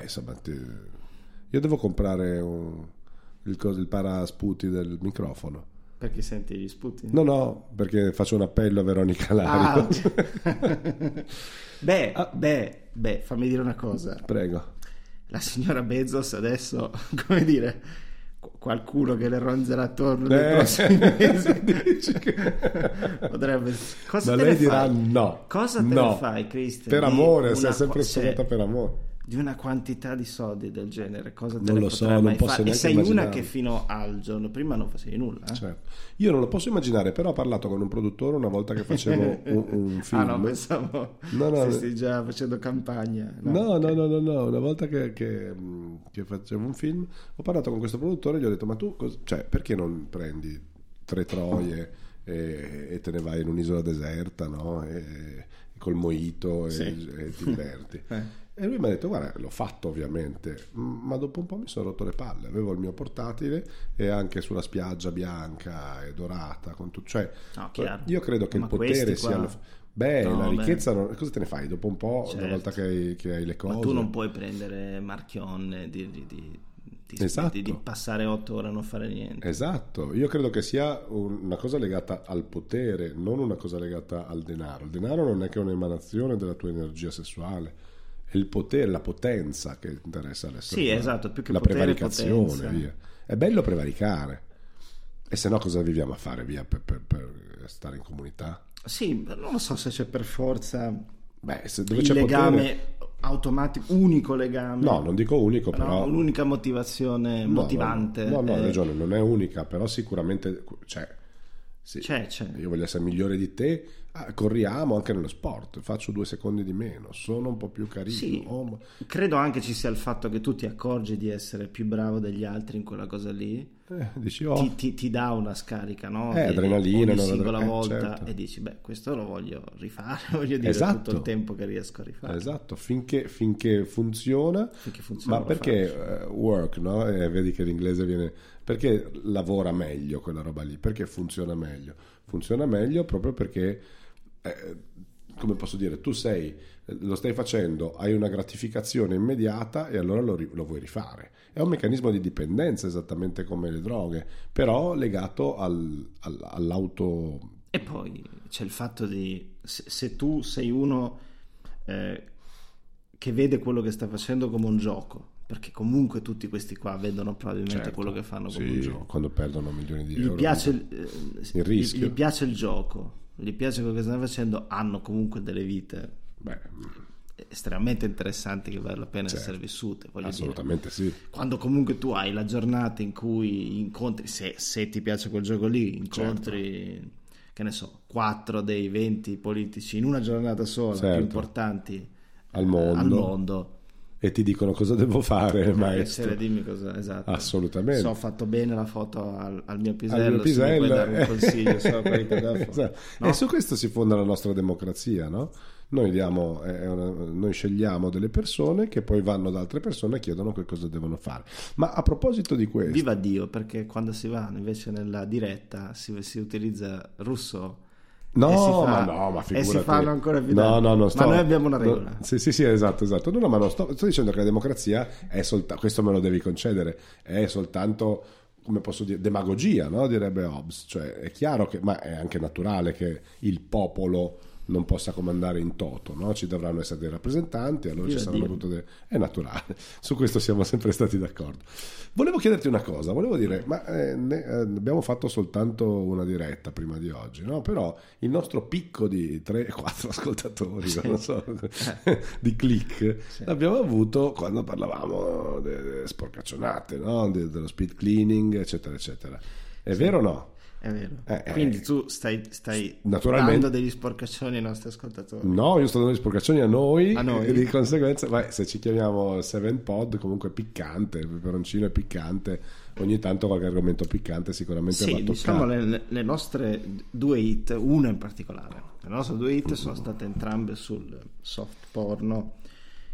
Insomma, ti... io devo comprare un... il, cos... il parasputi del microfono. Perché senti gli sputi? No, no, perché faccio un appello a Veronica Lario. Ah. beh, ah. beh, beh, fammi dire una cosa. Prego. La signora Bezos adesso, come dire, qualcuno che le ronzerà attorno nei eh, prossimi mesi potrebbe cosa Ma lei dirà no cosa te no. ne fai Cristian per amore sei sempre stata per amore di una quantità di soldi del genere, cosa te non lo so, non posso fare? E sei immaginare. una che fino al giorno prima non facevi nulla. Eh? Certo. Io non lo posso immaginare, però ho parlato con un produttore una volta che facevo un, un film. ah no, pensavo no, no, stai già facendo campagna. No, no, no, no, no, una volta che, che, che, facevo un film ho parlato con questo produttore e gli ho detto ma tu, cos- cioè, perché non prendi tre troie e, e te ne vai in un'isola deserta, no? E, col moito e, sì. e ti diverti. eh. E lui mi ha detto: Guarda, l'ho fatto ovviamente, ma dopo un po' mi sono rotto le palle. Avevo il mio portatile e anche sulla spiaggia bianca e dorata. Con tu- cioè, no, io credo che ma il potere sia. Lo... Beh, no, la ricchezza, non... cosa te ne fai dopo un po', certo. una volta che hai, che hai, le cose? Ma tu non puoi prendere Marchionne di, di, di, di, esatto. di passare otto ore a non fare niente. Esatto, io credo che sia una cosa legata al potere, non una cosa legata al denaro. Il denaro non è che un'emanazione della tua energia sessuale il potere, la potenza che interessa l'essere Sì, umano. esatto, più che la potere, prevaricazione, potenza. via. È bello prevaricare. E se no cosa viviamo a fare via per, per, per stare in comunità? Sì, non lo so se c'è per forza Beh, se dove il c'è legame potere... automatico, unico legame. No, non dico unico, però... però... Un'unica motivazione no, motivante. No, no, no, eh... hai ragione, non è unica, però sicuramente... Cioè, sì, c'è, c'è. Io voglio essere migliore di te, Ah, corriamo anche nello sport, faccio due secondi di meno, sono un po' più carino. Sì, Oh, credo anche ci sia il fatto che tu ti accorgi di essere più bravo degli altri in quella cosa lì. eh, dici, oh, Ti, ti- ti dà una scarica, no? Eh, adrenalina, ogni no, singola eh, volta certo. e dici, beh, questo lo voglio rifare, voglio dire Esatto. tutto il tempo che riesco a rifare. Esatto, finché, finché funziona, Finché funziona, ma perché eh, work, no? Eh, vedi che l'inglese viene... Perché lavora meglio quella roba lì? Perché funziona meglio? Funziona meglio proprio perché, eh, come posso dire, tu sei, lo stai facendo, hai una gratificazione immediata e allora lo, lo vuoi rifare. È un meccanismo di dipendenza esattamente come le droghe, però legato al- al- all'auto... E poi c'è il fatto di se, se tu sei uno eh, che vede quello che sta facendo come un gioco, perché comunque tutti questi qua vedono probabilmente Certo, quello che fanno come sì, un gioco. quando perdono milioni di Gli euro. piace il, eh, Il rischio. Gli, gli piace il gioco, gli piace quello che stanno facendo, hanno comunque delle vite Beh, estremamente interessanti che vale la pena Certo, essere vissute. Voglio dire. assolutamente sì. Quando comunque tu hai la giornata in cui incontri, se, se ti piace quel gioco lì, incontri, Certo. che ne so, 4 dei 20 politici in una giornata sola Certo. più importanti Al mondo. al mondo. E ti dicono cosa devo fare, Eh, maestro. Sera, dimmi cosa, esatto. Assolutamente. Se ho fatto bene la foto al, al mio pisello, Al mio se pisello, dare un consiglio sulla qualità della foto. Esatto. No? E su questo si fonda la nostra democrazia, no? Noi, diamo, una- noi scegliamo delle persone che poi vanno da altre persone e chiedono che cosa devono fare. Ma a proposito di questo, Viva Dio, perché quando si va invece nella diretta si, si utilizza russo. No, e fa- ma no, ma E figurati. si fanno ancora più No, no, non sto- Ma noi abbiamo una no, regola. sì, sì, sì, esatto, esatto. No, no, ma non sto, sto dicendo che la democrazia è soltanto, questo me lo devi concedere, è soltanto, come posso dire, demagogia, no? Direbbe Hobbes. Cioè, è chiaro che, ma è anche naturale che il popolo non possa comandare in toto, no? Ci dovranno essere dei rappresentanti, allora Viva ci saranno Dio. tutte delle... È naturale, su questo siamo sempre stati d'accordo. Volevo chiederti una cosa, volevo dire, ma eh, ne- eh, abbiamo fatto soltanto una diretta prima di oggi, no? Però il nostro picco di 3-4 ascoltatori, non so, di click, l'abbiamo avuto quando parlavamo delle sporcaccionate, no? De- dello speed cleaning, eccetera, eccetera. È vero o no? È vero. Eh, eh. Quindi tu stai, stai dando degli sporcaccioni ai nostri ascoltatori. No, io sto dando le sporcaccioni a noi, A noi? e di conseguenza, beh, se ci chiamiamo Seven Pod, comunque piccante, il peperoncino è piccante, ogni tanto qualche argomento piccante sicuramente va Sì, toccato. diciamo le, le nostre due hit, una in particolare. Le nostre due hit sono state entrambe sul soft porno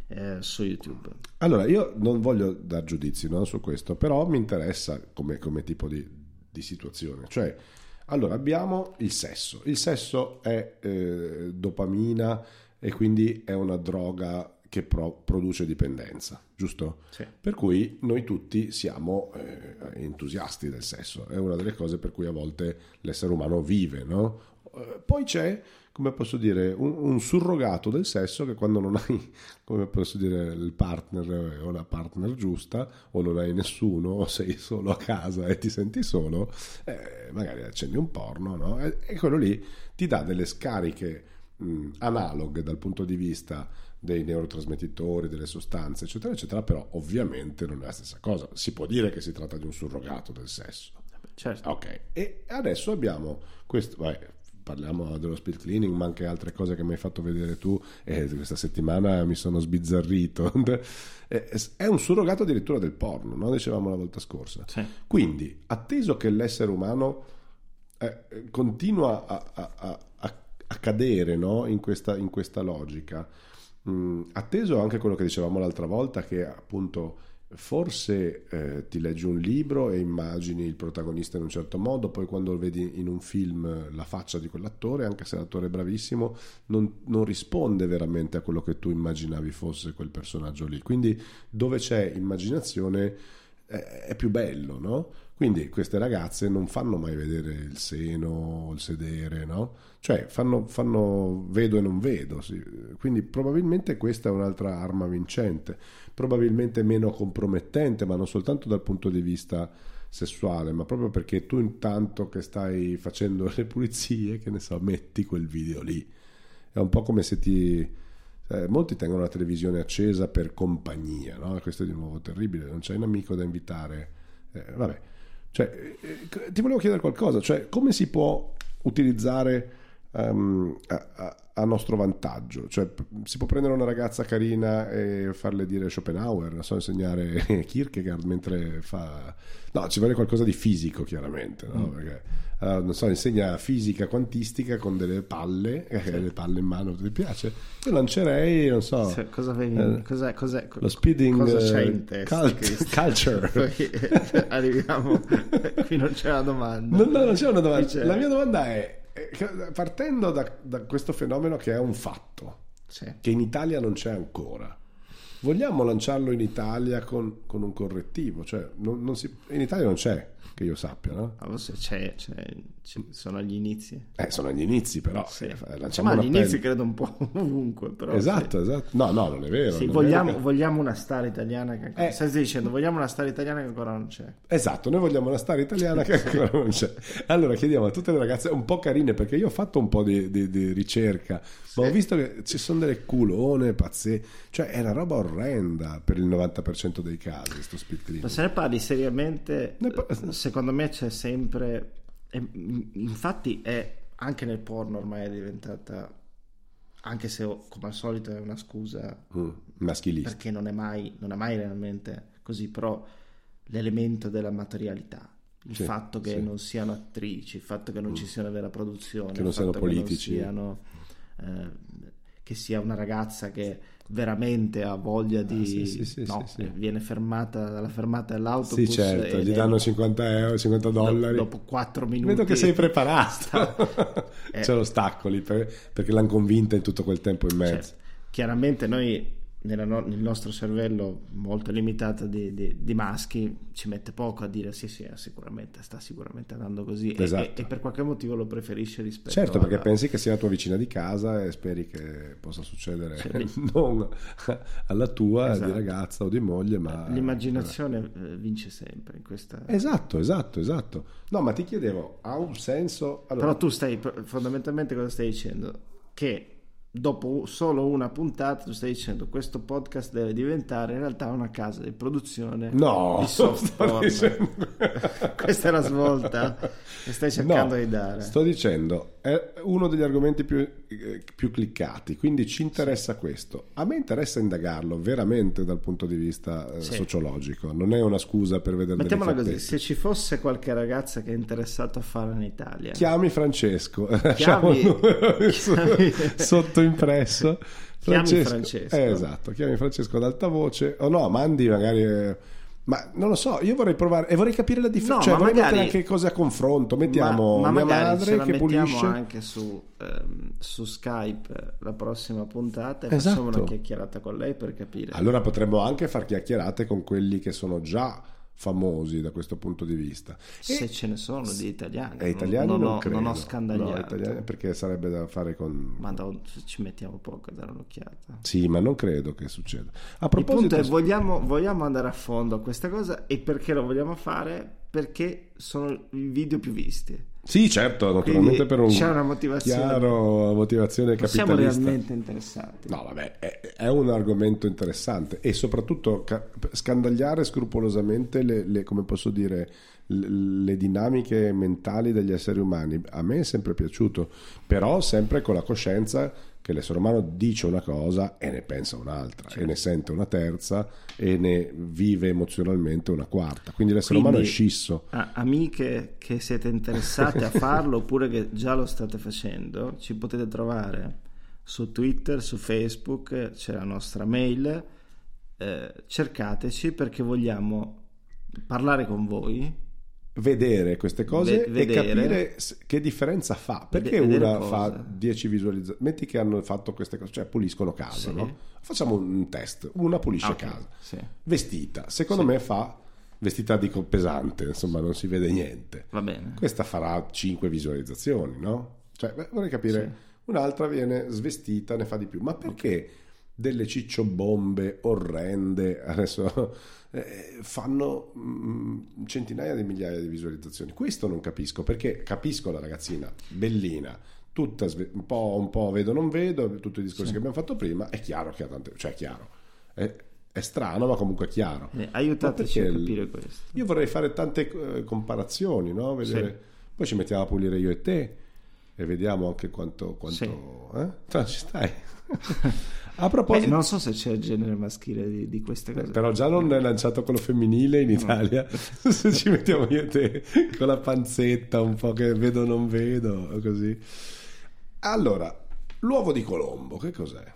eh, su YouTube. Allora, io non voglio dar giudizi no, su questo, però mi interessa come, come tipo di, di situazione. Cioè, allora, abbiamo il sesso. Il sesso è eh, dopamina e quindi è una droga che pro- produce dipendenza, giusto? Sì. Per cui noi tutti siamo eh, entusiasti del sesso, è una delle cose per cui a volte l'essere umano vive, no? Eh, Poi c'è, come posso dire, un, un surrogato del sesso che quando non hai, come posso dire, il partner eh, o la partner giusta, o non hai nessuno, o sei solo a casa e ti senti solo, eh, magari accendi un porno, no? E, e quello lì ti dà delle scariche mh, analoghe dal punto di vista dei neurotrasmettitori, delle sostanze, eccetera, eccetera, però ovviamente non è la stessa cosa. Si può dire che si tratta di un surrogato del sesso. Certo. Ok, e adesso abbiamo questo, vabbè, parliamo dello speed cleaning, ma anche altre cose che mi hai fatto vedere tu e questa settimana mi sono sbizzarrito. Eh, È un surrogato addirittura del porno, no? dicevamo la volta scorsa. Sì. Quindi, atteso che l'essere umano eh, continua a, a- a- a- a cadere no? in, questa, in questa logica, mh, atteso anche quello che dicevamo l'altra volta, che appunto forse eh, ti leggi un libro e immagini il protagonista in un certo modo, poi quando vedi in un film eh, la faccia di quell'attore, anche se l'attore è bravissimo, non, non risponde veramente a quello che tu immaginavi fosse quel personaggio lì. Quindi dove c'è immaginazione eh, è più bello, no? Quindi queste ragazze non fanno mai vedere il seno o il sedere, no? Cioè fanno, fanno vedo e non vedo. sì. Quindi probabilmente questa è un'altra arma vincente, probabilmente meno compromettente, ma non soltanto dal punto di vista sessuale, ma proprio perché tu intanto che stai facendo le pulizie, che ne so, metti quel video lì. È un po' come se ti... eh, molti tengono la televisione accesa per compagnia, no? Questo è di nuovo terribile, non c'è un amico da invitare. Eh, vabbè, cioè, eh, ti volevo chiedere qualcosa, cioè come si può utilizzare ehm, a, a- nostro vantaggio. Cioè, si può prendere una ragazza carina e farle dire Schopenhauer, non so, insegnare Kierkegaard mentre fa... No, ci vuole qualcosa di fisico, chiaramente, no? Perché, eh, non so, insegna fisica quantistica con delle palle, eh, le palle in mano, ti piace? Io lancerei, non so... Se- cosa avevi eh, cos'è, cos'è, lo speeding, cosa eh, c'è in testa cult- culture. Poi arriviamo qui non c'è la domanda No, no, non c'è una domanda. Dice- La mia domanda è, eh, partendo da, da questo fenomeno che è un fatto, Sì. che in Italia non c'è ancora, vogliamo lanciarlo in Italia con, con un correttivo? Cioè, non- non si- in Italia non c'è, che io sappia, no? Forse c'è, c'è- ci- sono agli inizi Eh, sono agli inizi, però. Sì. eh, lanciamo ma agli appello. inizi credo un po' ovunque però Esatto, esatto. No, no, non è vero. sì. Sì, non è vogliamo, vero. vogliamo una star italiana che ancora... Eh. stai dicendo vogliamo una star italiana che ancora non c'è Esatto, noi vogliamo una star italiana che ancora non c'è. Allora chiediamo a tutte le ragazze un po' carine, perché io ho fatto un po' di, di- di ricerca, ma ho visto che ci sono delle culone pazze, cioè è una roba orrenda per il 90% dei casi, sto cleaning. ma se ne parli seriamente Ne pa- secondo me c'è sempre mm, infatti è anche nel porno ormai è diventata anche se come al solito è una scusa Mm, maschilista. perché non è mai, non è mai realmente così, però l'elemento della materialità, il Sì, fatto che sì. Mm. non siano attrici, il fatto che non ci sia una vera produzione, Che non siano politici. che, non siano, eh, che sia una ragazza che veramente ha voglia di... Ah, sì, sì, sì, no, viene fermata dalla fermata dell'autobus Sì, certo, gli danno 50 euro, 50 do- dollari. dopo 4 minuti Vedo che sei preparato. Eh. C'è lo stacco lì per- perché l'hanno convinta in tutto quel tempo in mezzo. chiaramente noi no- nel nostro cervello molto limitato di, di- di maschi ci mette poco a dire sì sì sicuramente sta sicuramente andando così e- Esatto. e, e per qualche motivo lo preferisce rispetto Certo, perché alla- pensi che sia la tua vicina di casa e speri che possa succedere Sì. non alla tua Esatto. di ragazza o di moglie, ma l'immaginazione eh, vince sempre in questa Esatto, esatto, esatto. No, ma ti chiedevo, ha un senso? Allora, però tu stai fondamentalmente cosa stai dicendo che dopo solo una puntata tu stai dicendo questo podcast deve diventare in realtà una casa di produzione No, di soft sto porn. dicendo- questa è la svolta che stai cercando No, di dare Sto dicendo, è uno degli argomenti più, eh, più cliccati, quindi ci interessa questo. A me interessa indagarlo veramente dal punto di vista eh, Sì. sociologico, non è una scusa per vedere Mettiamola così, se ci fosse qualche ragazza che è interessata a farlo in Italia, Chiami Francesco, Chiami- chiami- sotto impresso. Chiami Francesco. Eh, esatto, chiami Francesco ad alta voce. O no, mandi magari... eh, ma non lo so, io vorrei provare e vorrei capire la differenza. No, cioè, ma vorrei magari- mettere anche cose a confronto. Mettiamo ma, ma mia madre che pulisce. anche su, ehm, su Skype la prossima puntata e Esatto. facciamo una chiacchierata con lei per capire. Allora potremmo anche far chiacchierate con quelli che sono già famosi da questo punto di vista. se E- ce ne sono di italiani, e italiani non, non, ho, credo. non ho No, scandagliato, italiani perché sarebbe da fare con... ma da- ci mettiamo poco a dare un'occhiata. Sì, ma non credo che succeda. A Il proposito... punto è vogliamo, vogliamo andare a fondo a questa cosa e perché lo vogliamo fare? Perché sono i video più visti. Sì, certo, naturalmente per un c'è una motivazione. chiaro motivazione Non siamo capitalista. realmente interessati. No, vabbè, è, è un argomento interessante e soprattutto ca- scandagliare scrupolosamente le, le- come posso dire, le, le dinamiche mentali degli esseri umani. A me è sempre piaciuto, però sempre con la coscienza che l'essere umano dice una cosa e ne pensa un'altra, e ne sente una terza e ne vive emozionalmente una quarta. Quindi l'essere umano è Quindi, scisso. a- amiche che siete interessate a farlo oppure che già lo state facendo, ci potete trovare su Twitter, su Facebook, c'è la nostra mail, eh, cercateci perché vogliamo parlare con voi. Vedere queste cose Ve- vedere. e capire che differenza fa. Perché vedere una cosa. fa 10 visualizzazioni? Metti che hanno fatto queste cose, cioè puliscono casa, Sì. no? Facciamo un test. Una pulisce Ah, ok, casa, sì. vestita. Secondo me fa vestita dico pesante, insomma, non si vede niente. Va bene. Questa farà 5 visualizzazioni, no? Cioè, beh, vorrei capire. Un'altra viene svestita, ne fa di più. Ma perché delle cicciobombe orrende adesso eh, fanno mm, centinaia di migliaia di visualizzazioni? Questo non capisco, perché capisco la ragazzina bellina, tutta sve- un po', un po' vedo non vedo, tutti i discorsi che abbiamo fatto prima, è chiaro che ha tante... cioè è chiaro. È, è strano, ma comunque è chiaro. Eh, aiutateci a capire questo. Io vorrei fare tante eh, comparazioni, no? Vedere- Sì. Poi ci mettiamo a pulire io e te. e vediamo anche quanto... quanto Sì. eh? No, ci stai. A Beh, proposito... non so se c'è il genere maschile di, di queste cose. Però già non è lanciato quello femminile in Italia. Se ci mettiamo io e te con la panzetta un po' che vedo non vedo, così. Allora, l'uovo di Colombo, che cos'è?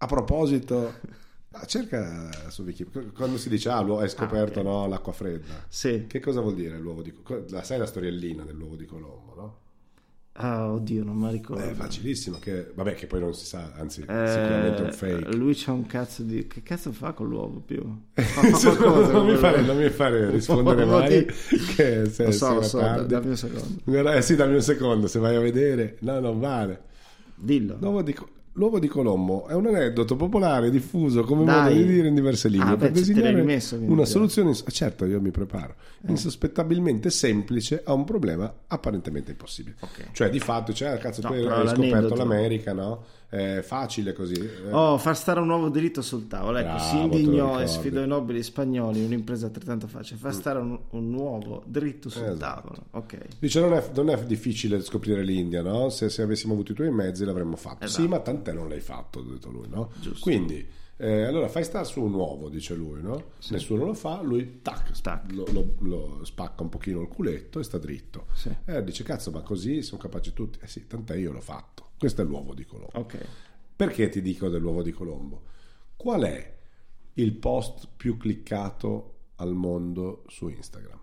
A proposito, ah, cerca su Wikipedia, quando si dice ah, l'uovo- hai scoperto ok. no, l'acqua fredda. Sì. Che cosa vuol dire l'uovo di Colombo? La, sai la storiellina dell'uovo di Colombo, no? Ah, oddio, non mi ricordo. È facilissimo, che, vabbè che poi non si sa, anzi Eh, sicuramente è un fake. Lui c'ha un cazzo di. Che cazzo fa con l'uovo più? Qualcosa non, mi fare, non mi fare rispondere mai che se, Lo so, lo so, tardi- dammi un secondo. Eh sì, dammi un secondo, se vai a vedere. No, non vale. Dillo. L'uovo di, l'uovo di Colombo è un aneddoto popolare diffuso come Dai. modo di dire in diverse lingue Ah, per beh, designare rimesso, una soluzione, ins- certo io mi preparo, Eh. insospettabilmente semplice a un problema apparentemente impossibile. Ok. Cioè di fatto, cioè, cazzo, No, tu hai scoperto l'aneddoto- l'America, no? È facile così. eh. Oh, far stare un nuovo diritto sul tavolo. Ecco, Bravo, si indignò e sfidò i nobili spagnoli un'impresa altrettanto facile. Far stare un, un nuovo dritto sul Esatto. tavolo. Ok. Dice non è, non è difficile scoprire l'India, no? Se, se avessimo avuto i tuoi mezzi l'avremmo fatto. Esatto. Sì, ma tant'è non l'hai fatto, ha detto lui, no? Giusto. Quindi, eh, allora fai stare su un uovo, dice lui, no? Nessuno lo fa, lui tac, Tac. Lo, lo- lo spacca un pochino il culetto e sta dritto. Sì. Eh, dice cazzo, ma così sono capaci tutti. Eh sì, tant'è io l'ho fatto. Questo è l'uovo di Colombo. Ok. Perché ti dico dell'uovo di Colombo? Qual è il post più cliccato al mondo su Instagram?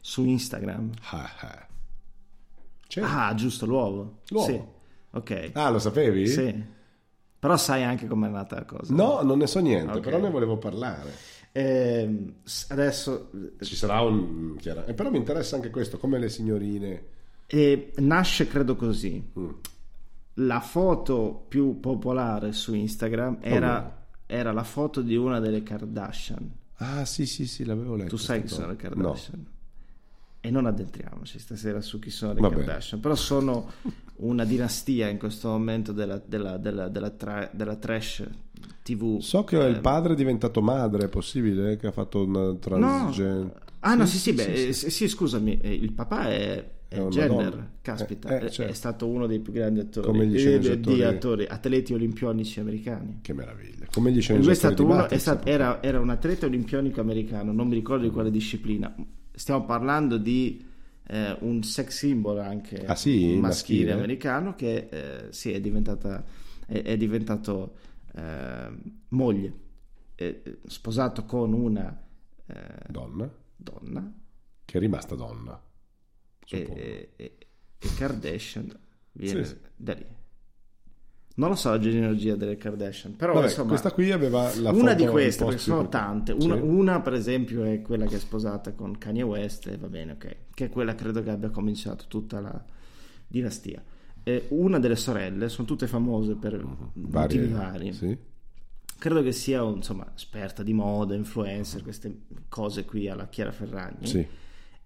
Su Instagram. Ah, ah. Ah, giusto, l'uovo. L'uovo. Sì. Ok. Ah, lo sapevi? Sì. Però sai anche com'è nata la cosa. No, non ne so niente, Ok. però ne volevo parlare. Ehm, s- adesso Ci sarà un... chiaro- eh, però mi interessa anche questo, come le signorine... eh, nasce credo così. Mm. La foto più popolare su Instagram era, era la foto di una delle Kardashian. Ah, sì, sì, sì, l'avevo letto. Tu sai chi sono le. Kardashian? E non addentriamoci stasera su chi sono le Va bene. Kardashian, però sono una dinastia in questo momento della, della- della- della tra- della trash TV. No. So che Eh, il padre è diventato madre, è possibile? Che ha fatto una No. transgen... Ah no, sì, sì, beh, eh, sì, sì, scusami, eh, il papà è, è È una Jenner, caspita, Eh, eh, è- certo. è stato uno dei più grandi attori, eh, di attori, atleti olimpionici americani. Che meraviglia. Come gli è sceneggiatori uno, è stato- era, era un atleta olimpionico americano, non mi ricordo di quale disciplina. Stiamo parlando di eh, un sex symbol anche Ah, sì? maschile, Maschile? americano che eh, sì, è, diventata, è, è diventato eh, moglie, eh, sposato con una eh, Donna, donna che è rimasta donna. E, e, e- Kardashian viene Sì, da lì. Non lo so la genealogia delle Kardashian, però Vabbè, insomma, questa qui aveva la una di queste, perché sono tante. Una, Sì. una, per esempio, è quella che è sposata con Kanye West, e va bene, ok, che è quella credo che abbia cominciato tutta la dinastia. E una delle sorelle sono tutte famose per motivi vari. Sì. Credo che sia insomma esperta di moda, influencer, queste cose qui alla Chiara Ferragni. Sì.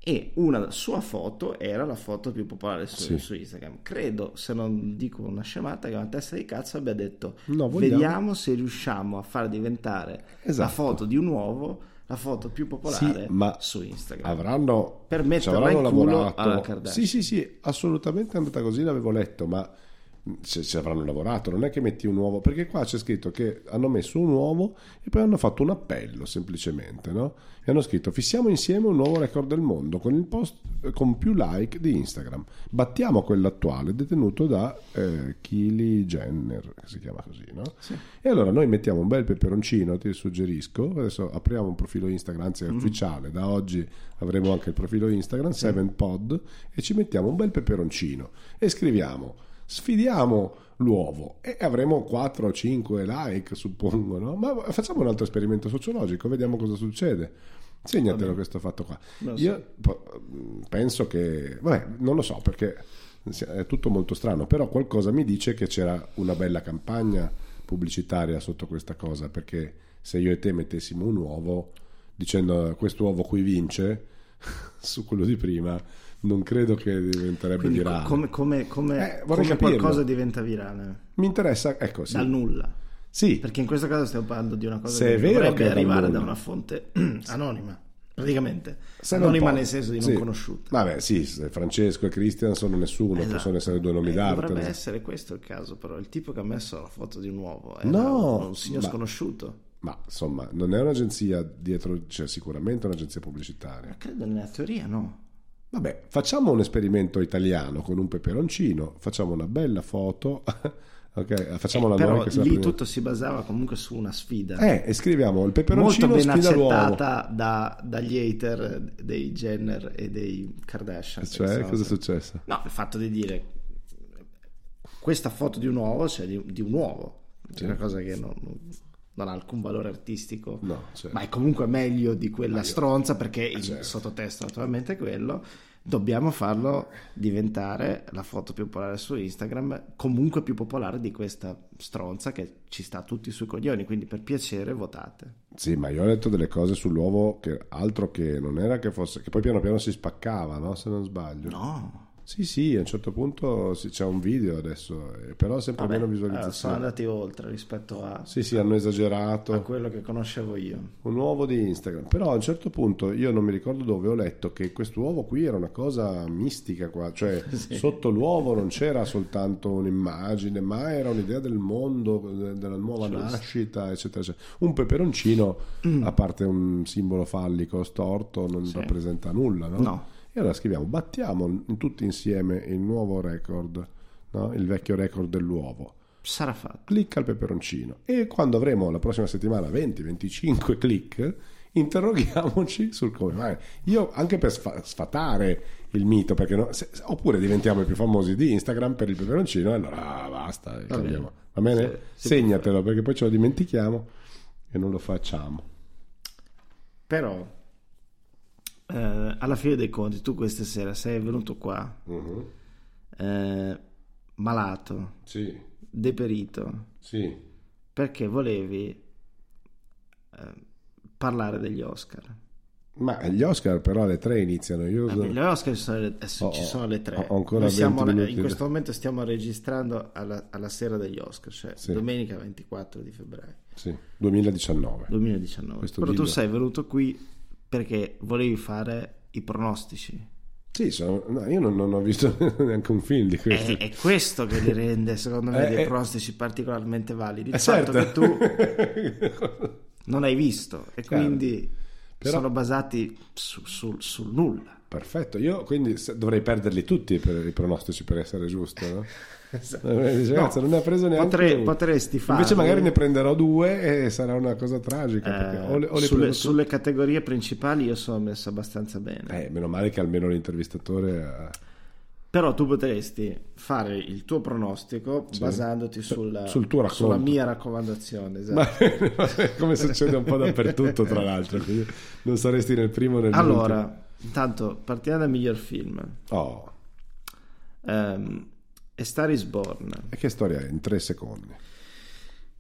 E una sua foto era la foto più popolare su, Sì. su Instagram. Credo, se non dico una scemata, che una testa di cazzo abbia detto: No, Vediamo se riusciamo a far diventare la Esatto. foto di un uovo la foto più popolare Sì, ma su Instagram. avranno, Per metterla avranno lavorato. Sì, sì, sì, assolutamente è andata così, l'avevo letto, ma ci, ci avranno lavorato, non è che metti un uovo, perché qua c'è scritto che hanno messo un uovo e poi hanno fatto un appello semplicemente, no? E hanno scritto fissiamo insieme un nuovo record del mondo con il post eh, con più like di Instagram. Battiamo quello attuale detenuto da eh, Kylie Jenner, che si chiama così, no? E allora noi mettiamo un bel peperoncino, ti suggerisco, adesso apriamo un profilo Instagram, anzi è Mm. ufficiale, da oggi avremo anche il profilo Instagram, 7pod, e ci mettiamo un bel peperoncino e scriviamo sfidiamo l'uovo e avremo 4 o 5 like suppongo no? ma facciamo un altro esperimento sociologico vediamo cosa succede segnatelo questo fatto qua so. io po- penso che vabbè non lo so perché è tutto molto strano però qualcosa mi dice che c'era una bella campagna pubblicitaria sotto questa cosa perché se io e te mettessimo un uovo dicendo questo uovo qui vince su quello di prima non credo che diventerebbe Quindi virale come, come, come, Eh, come qualcosa diventa virale mi interessa ecco sì, dal nulla. sì Perché in questo caso stiamo parlando di una cosa Se che è dovrebbe è arrivare da una fonte anonima. praticamente Se non anonima nel senso di non sì. conosciuta. Vabbè, sì, Francesco e Christian sono nessuno, Esatto. possono essere due nomi Eh, d'arte. Dovrebbe no? essere questo il caso, però il tipo che ha messo la foto di un uovo era No, un signor ma- sconosciuto. Ma insomma, non è un'agenzia dietro, cioè sicuramente un'agenzia pubblicitaria. Credo nella teoria no. Vabbè, facciamo un esperimento italiano con un peperoncino, facciamo una bella foto, ok? Facciamo la Però lì prendiamo- tutto si basava comunque su una sfida. Eh, e scriviamo il molto peperoncino ben sfida l'uovo. accettata da- dagli hater dei Jenner e dei Kardashian. Cioè, Pensavo cosa è successo? No, il fatto di dire questa foto di un uovo, cioè di, di un uovo, è una cosa che non, non- non ha alcun valore artistico, No, certo. ma è comunque meglio di quella stronza perché il certo. sottotesto naturalmente è quello. Dobbiamo farlo diventare la foto più popolare su Instagram, comunque più popolare di questa stronza che ci sta tutti sui coglioni. Quindi, per piacere, votate. Sì, ma io ho letto delle cose sull'uovo che altro che non era che fosse, che poi piano piano si spaccava, no? Se non sbaglio. No, Sì, sì, a un certo punto sì, c'è un video adesso, eh, però sempre Vabbè, meno eh, sono andati oltre rispetto a, Sì, sì, hanno esagerato. a quello che conoscevo io. un uovo di Instagram. Però a un certo punto io non mi ricordo dove ho letto che quest'uovo qui era una cosa mistica qua, cioè sotto l'uovo non c'era soltanto un'immagine, ma era un'idea del mondo, de- della nuova nascita, eccetera, eccetera. Un peperoncino, a parte un simbolo fallico storto, non rappresenta nulla, no? No. E allora scriviamo, battiamo tutti insieme il nuovo record, no? il vecchio record dell'uovo Sarà fatto. clicca al peperoncino e quando avremo la prossima settimana 20-25 click interroghiamoci sul come mai io anche per sfa- sfatare il mito perché no- se- se- oppure diventiamo i più famosi di Instagram per il peperoncino e allora ah, basta cambiamo. va bene? Sì, si può segnatelo perché poi ce lo dimentichiamo e non lo facciamo Però, eh, alla fine dei conti, tu questa sera sei venuto qua eh, malato, sì deperito, sì perché volevi eh, parlare degli Oscar. ma gli Oscar però alle 3 iniziano io Vabbè, Gli Oscar ci sono le, adesso Ho- ci sono alle tre. ho ancora Noi siamo- 20 minuti in questo momento stiamo registrando alla, alla sera degli Oscar, cioè Sì. domenica 24 di febbraio sì, 2019 2019. Questo Però tu dillo. sei venuto qui perché volevi fare i pronostici. sì sono- no, io non, non ho visto neanche un film di questo È, è questo che li rende, secondo me, Eh, dei eh. pronostici particolarmente validi. Il Eh, fatto certo. che tu non hai visto e quindi Però- sono basati su- sul- sul nulla. Perfetto, io quindi dovrei perderli tutti per i pronostici per essere giusto, no? Eh, dice, No, "Cazzo, non ne ha preso neanche potrei- uno." potresti farli. Invece magari ne prenderò due e sarà una cosa tragica. Eh, o le, o le sulle, sulle categorie principali io sono messo abbastanza bene. Eh, meno male che almeno l'intervistatore ha- Però tu potresti fare il tuo pronostico basandoti sulla, Sul tuo racconto. sulla mia raccomandazione. esatto. Ma- come succede un po' dappertutto, tra l'altro. non saresti nel primo né nell'ultimo. Allora, intanto partiamo dal miglior film. Oh, Ehm, A Star is Born. e che storia è? In tre secondi.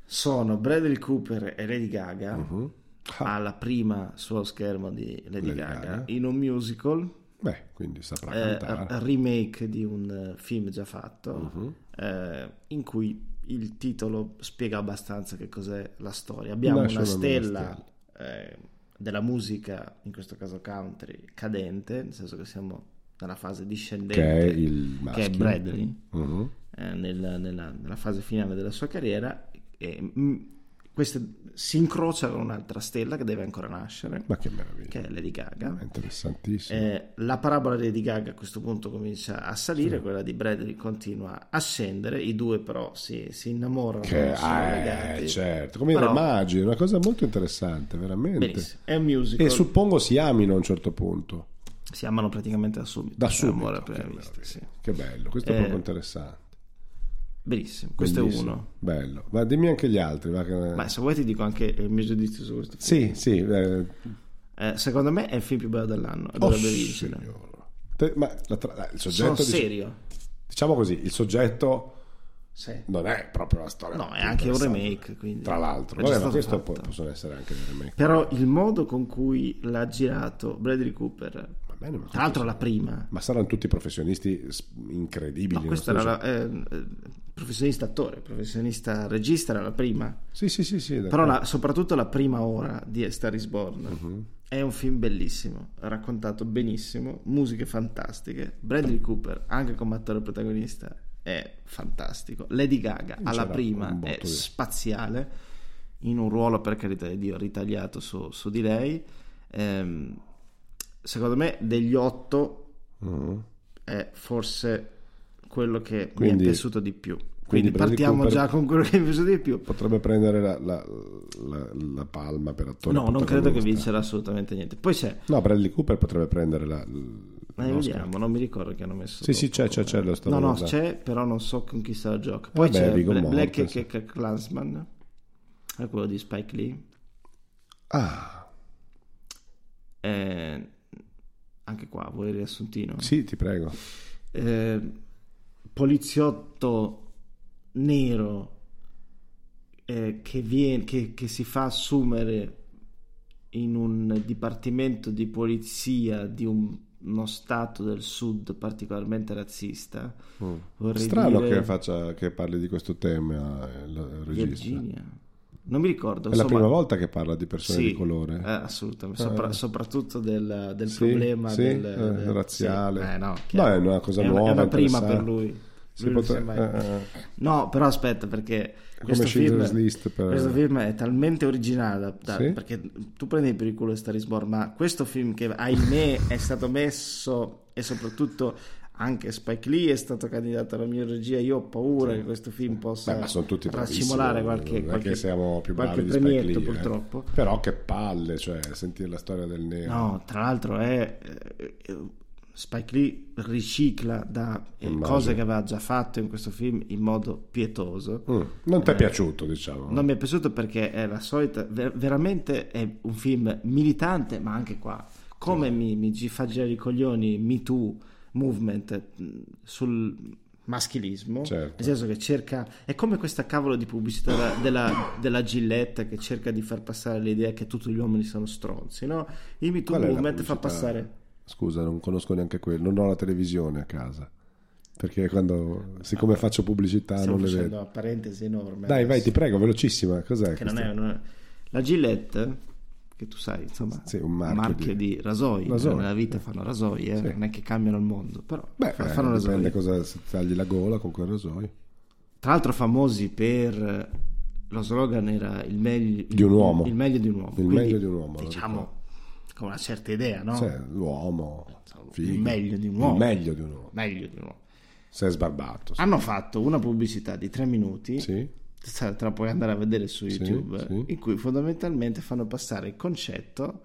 Sono Bradley Cooper e Lady Gaga Ah. alla prima sullo schermo di Lady, Lady Gaga, Gaga. in un musical Beh, quindi saprà eh, cantare. remake di un eh, film già fatto Mhm. eh, in cui il titolo spiega abbastanza che cos'è la storia abbiamo Nasce una una nuova stella eh, della musica in questo caso country cadente nel senso che siamo nella fase discendente Che è il che è. Bradley Mhm. eh, nel- nella, nella fase finale della sua carriera e mm, queste si incrocia con un'altra stella che deve ancora nascere Ma che meraviglia. che è Lady Gaga È interessantissimo. eh, la parabola di Lady Gaga a questo punto comincia a salire, quella di Bradley continua a scendere, i due però si, si innamorano, Che, ah, legati. eh, certo, come Però- immagini, una cosa molto interessante, veramente. Benissimo, è un musical, E suppongo si amino a un certo punto. si amano praticamente da subito, Da è subito. Che vista, sì. Che bello, questo è Eh, proprio interessante. Benissimo, questo Bellissimo. è uno. Bello. Ma dimmi anche gli altri. va che- Ma se vuoi ti dico anche il mio giudizio su questo Sì, film. sì. eh, Eh, secondo me è il film più bello dell'anno, e oh, dovrebbe vincere. Te- ma la tra- il soggetto, Sono dice- serio. diciamo così, il soggetto Sì. non è proprio la storia. No, è anche un remake, quindi Tra l'altro, Vabbè, ma questo può- possono essere anche dei remake. Però il modo con cui l'ha girato Bradley Cooper bene, Tra l'altro la prima. Ma saranno tutti professionisti incredibili. No, questo era la, eh, professionista attore, professionista regista era la prima. Sì, sì, sì, sì. Però la- soprattutto la prima ora di A Star is Born Mhm. è un film bellissimo, raccontato benissimo, musiche fantastiche. Bradley Cooper, anche come attore protagonista, è fantastico. Lady Gaga alla C'era prima è di- spaziale, in un ruolo per carità di Dio ritagliato su, su di lei. Ehm, secondo me degli otto Mhm. è forse quello che Quindi- mi è piaciuto di più. quindi Quindi, partiamo Cooper- già con quello che mi è piaciuto di più. Potrebbe prendere la, la- la- la palma per attore. No, non credo che vincerà assolutamente niente. Poi c'è, No, Bradley Cooper potrebbe prendere la. eh, vediamo, non mi ricordo che hanno messo. Sì, sì, c'è, c'è, c'è, lo stavo No, no, c'è, però non so con chi la gioca. Poi Vabbè, c'è Viggo Bla- Black Mortensen. K- Klansman, è quello di Spike Lee. Ah, Eh, anche qua, vuoi il riassuntino? sì, ti prego. Eh, poliziotto nero eh, che, viene, che, che si fa assumere in un dipartimento di polizia di un- uno stato del sud particolarmente razzista. Mm. Strano dire che, faccia, che parli di questo tema eh, il regista. Virginia. Non mi ricordo. È la insomma- prima volta che parla di persone sì, di colore. eh, assolutamente, Sopra- soprattutto del, del Sì, problema sì, del, eh, del- razziale. Eh, no, No, è una cosa È nuova, È una prima per lui. Lui potre- mai- eh, eh. No, però aspetta, perché questo film, per- questo film è talmente originale da- perché tu prendi per il culo Star is Born, ma questo film che ahimè è stato messo e soprattutto anche Spike Lee è stato candidato alla miglior regia. Io ho paura che questo film possa Beh, ma sono tutti bravissimi, racimolare qualche, qualche, che siamo più bravi di Spike eh. purtroppo. Però che palle, cioè, sentire la storia del nero. No, tra l'altro è eh, eh, Spike Lee ricicla da eh, cose che aveva già fatto in questo film in modo pietoso. Mm, Non ti è piaciuto, diciamo. Non mi è piaciuto perché è la solita, ver- veramente è un film militante, ma anche qua, come mi, mi gi- fa girare i coglioni Me Too movement mh, sul maschilismo, Certo. nel senso che cerca, è come questa cavolo di pubblicità della, della, Gillette che cerca di far passare l'idea che tutti gli uomini sono stronzi, no? Il Me Too movement fa passare... Scusa, non conosco neanche quello. Non ho la televisione a casa. Perché quando, siccome faccio pubblicità, non le vedo. una parentesi enorme. Dai, vai, adesso, ti prego, velocissima. Cos'è? è- La Gillette, che tu sai, insomma, Sì, un marchio di, di- rasoi, rasoi. nella vita fanno rasoi, eh, Sì. non è che cambiano il mondo, però Beh, eh, fanno rasoi. dipende cosa se tagli la gola con quel rasoio. Tra l'altro famosi per lo slogan era il meglio Di un uomo. Il meglio di un uomo. Il Quindi, meglio di un uomo, Diciamo con una certa idea, no? Cioè, l'uomo, figo. il meglio di un uomo. Il meglio di un uomo. Meglio di un uomo. Sei sbarbato. sì. Hanno fatto una pubblicità di tre minuti Sì. Te la puoi andare a vedere su Sì, YouTube, sì. in cui fondamentalmente fanno passare il concetto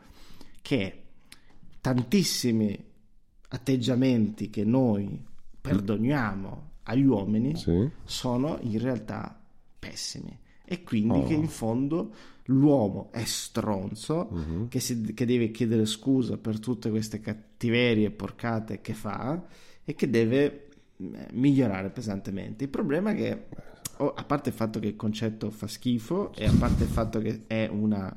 che tantissimi atteggiamenti che noi perdoniamo agli uomini Sì. sono in realtà pessimi e quindi Oh. che in fondo l'uomo è stronzo Mhm. che, si- che deve chiedere scusa per tutte queste cattiverie porcate che fa e che deve eh, migliorare pesantemente il problema è che oh, a parte il fatto che il concetto fa schifo e a parte il fatto che è una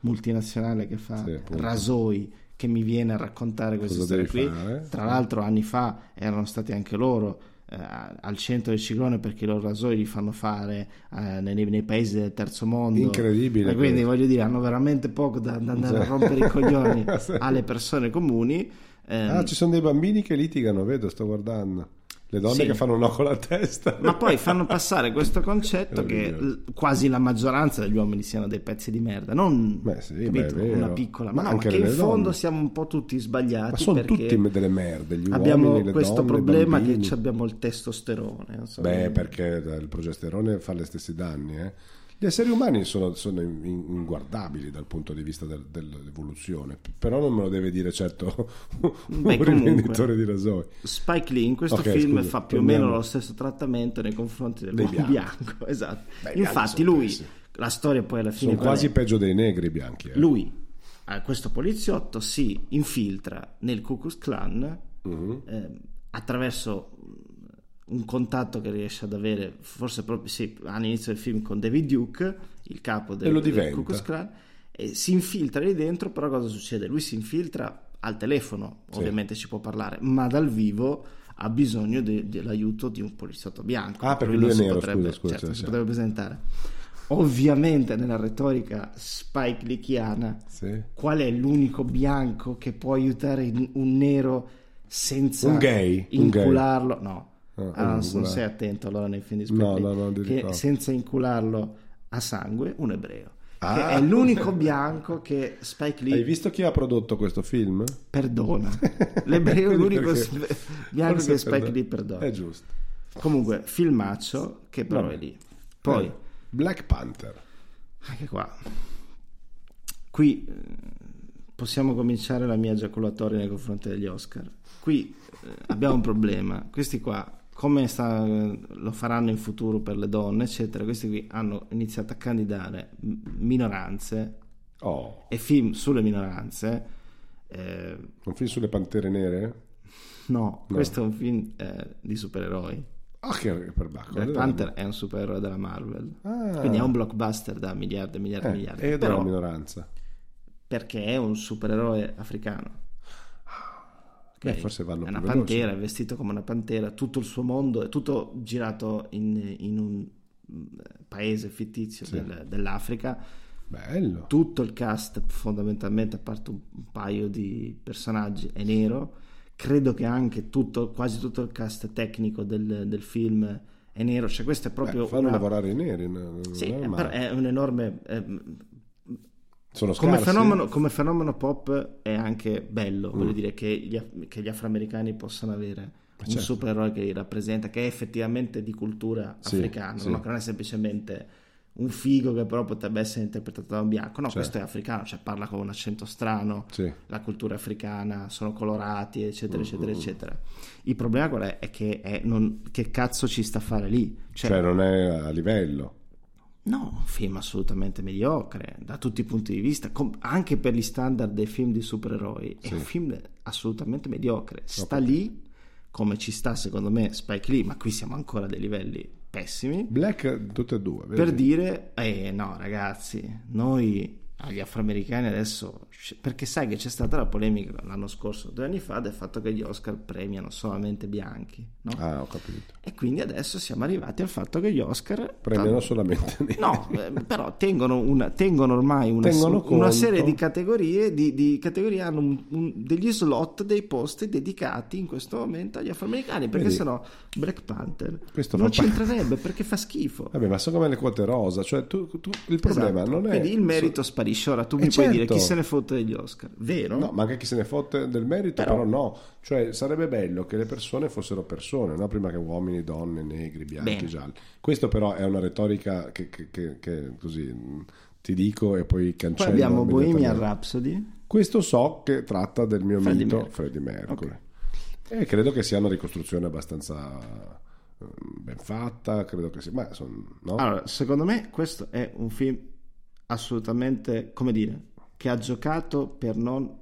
multinazionale che fa Sì, rasoi che mi viene a raccontare storia devi qui fare? tra l'altro anni fa erano stati anche loro eh, al centro del ciclone perché i loro rasoi li fanno fare eh, nei, nei paesi del terzo mondo Incredibile e quindi questo. voglio dire hanno veramente poco da, da andare a Sì. rompere i coglioni alle persone comuni Ehm, Ah, ci sono dei bambini che litigano, vedo, sto guardando. Le donne Sì. che fanno un no con la testa. ma poi fanno passare questo concetto che l- quasi la maggioranza degli uomini siano dei pezzi di merda, non Beh, sì, capito? beh, una piccola, ma, Ma no, ma anche che in fondo donne. siamo un po' tutti sbagliati Ma sono tutti delle merde, gli abbiamo uomini, le questo donne, problema che abbiamo il testosterone. so. Beh, perché il progesterone fa gli stessi danni. eh. Gli esseri umani sono, sono in- in- inguardabili dal punto di vista del- dell'evoluzione, però non me lo deve dire certo un Beh, comunque. rivenditore di rasoi. Spike Lee in questo Ok, film scusa, fa più o meno lo stesso trattamento nei confronti dell'uomo bianchi. bianco. Esatto. Beh, Infatti lui, pessimi. la storia poi alla fine Sono quasi è? peggio dei negri bianchi. eh. lui, eh, questo poliziotto, si infiltra nel Ku Klux Klan Mhm. eh, attraverso un contatto che riesce ad avere, forse proprio sì, all'inizio del film con David Duke, il capo del, del. Ku Klux Klan, e si infiltra lì dentro, però cosa succede? Lui si infiltra al telefono ovviamente ci può parlare, ma dal vivo ha bisogno de- dell'aiuto di un poliziotto bianco. Ah, perché Per lui è nero, potrebbe, scusa, scusa, certo, sì, si sì. potrebbe presentare. Ovviamente nella retorica Spike Lickiana, Sì. qual è l'unico bianco che può aiutare un nero senza Un gay, un gay. incularlo? No, Ah, Ah, non sei attento allora nei film di Spike No, Lee, no, no, che senza incularlo a sangue, un ebreo. Che Ah. è l'unico bianco che Spike Lee Hai visto chi ha prodotto questo film? perdona. L'ebreo è l'unico sp- bianco che Spike perdo- Lee perdona. È giusto. Comunque, filmaccio che però Vabbè. è lì. Poi, Eh, Black Panther. anche qua, qui eh, possiamo cominciare la mia giaculatoria nei confronti degli Oscar. Qui eh, abbiamo un problema. Questi qua, come sta- lo faranno in futuro per le donne, eccetera, questi qui hanno iniziato a candidare minoranze Oh, e film sulle minoranze. eh, un film sulle pantere nere? no, questo è un film eh, di supereroi. Ah, che per Bacco. Black Panther è un supereroe della Marvel, Ah. quindi è un blockbuster da miliardi e miliardi e Eh, miliardi. ed è Però una minoranza. perché è un supereroe africano. Beh, Ok? forse vanno è una più veloci. pantera, è vestito come una pantera, tutto il suo mondo è tutto girato in, in un mm, paese fittizio del- dell'Africa. Bello. Tutto il cast, fondamentalmente, a parte un un paio di personaggi, è nero. Credo che anche tutto, quasi tutto il cast tecnico del, del film è nero. Cioè, questo è proprio. Beh, fanno una- lavorare i neri. no? Sì, è è un enorme. eh, Sono come, fenomeno, come fenomeno pop è anche bello, Mm. voglio dire che gli, che gli afroamericani possano avere un certo. supereroe che li rappresenta, che è effettivamente di cultura Sì, africana, sì. no? che non è semplicemente un figo che però potrebbe essere interpretato da un bianco. No, Certo. questo è africano, cioè parla con un accento strano, Sì. la cultura africana, sono colorati, eccetera, Mm, eccetera, eccetera. Il problema qual è? È che è non- che cazzo ci sta a fare lì? Cioè, Cioè, non è a livello. No, un film assolutamente mediocre da tutti i punti di vista, com- anche per gli standard dei film di supereroi. È un film assolutamente mediocre. Sta lì come ci sta secondo me Spike Lee, ma qui siamo ancora a dei livelli pessimi. Black, tutte e due. vedi? Per dire, eh no ragazzi, noi agli afroamericani adesso, perché sai che c'è stata la polemica l'anno scorso, due anni fa, del fatto che gli Oscar premiano solamente bianchi, no? Ah, ho capito. E quindi adesso siamo arrivati al fatto che gli Oscar Premiano solamente neri. No, eh, però tengono, una- tengono ormai una, Tengono una conto. serie di categorie, di, di categorie hanno un- un- degli slot, dei posti dedicati in questo momento agli afroamericani, perché Vedi? sennò Black Panther non c'entrerebbe perché fa schifo. Vabbè, ma sono come le quote rosa. Cioè, tu, tu- il problema Esatto. non è... Quindi il merito sparisce. Ora tu Eh, mi puoi dire certo. chi se ne fotte degli Oscar, vero? No, ma anche chi se ne fotte del merito, Però- però, no. Cioè, sarebbe bello che le persone fossero persone, no? prima che uomini, donne, negri, bianchi, Bene. gialli. Questo però è una retorica che, che- che- che così mh, ti dico e poi Poi cancello. abbiamo Bohemian. Rhapsody. Questo so che tratta del mio Freddie mito Mercury. Freddie Mercury. E credo che sia una ricostruzione abbastanza eh, ben fatta, credo che sia... Ma son- no? Allora, secondo me questo è un film assolutamente, come dire, che ha giocato per non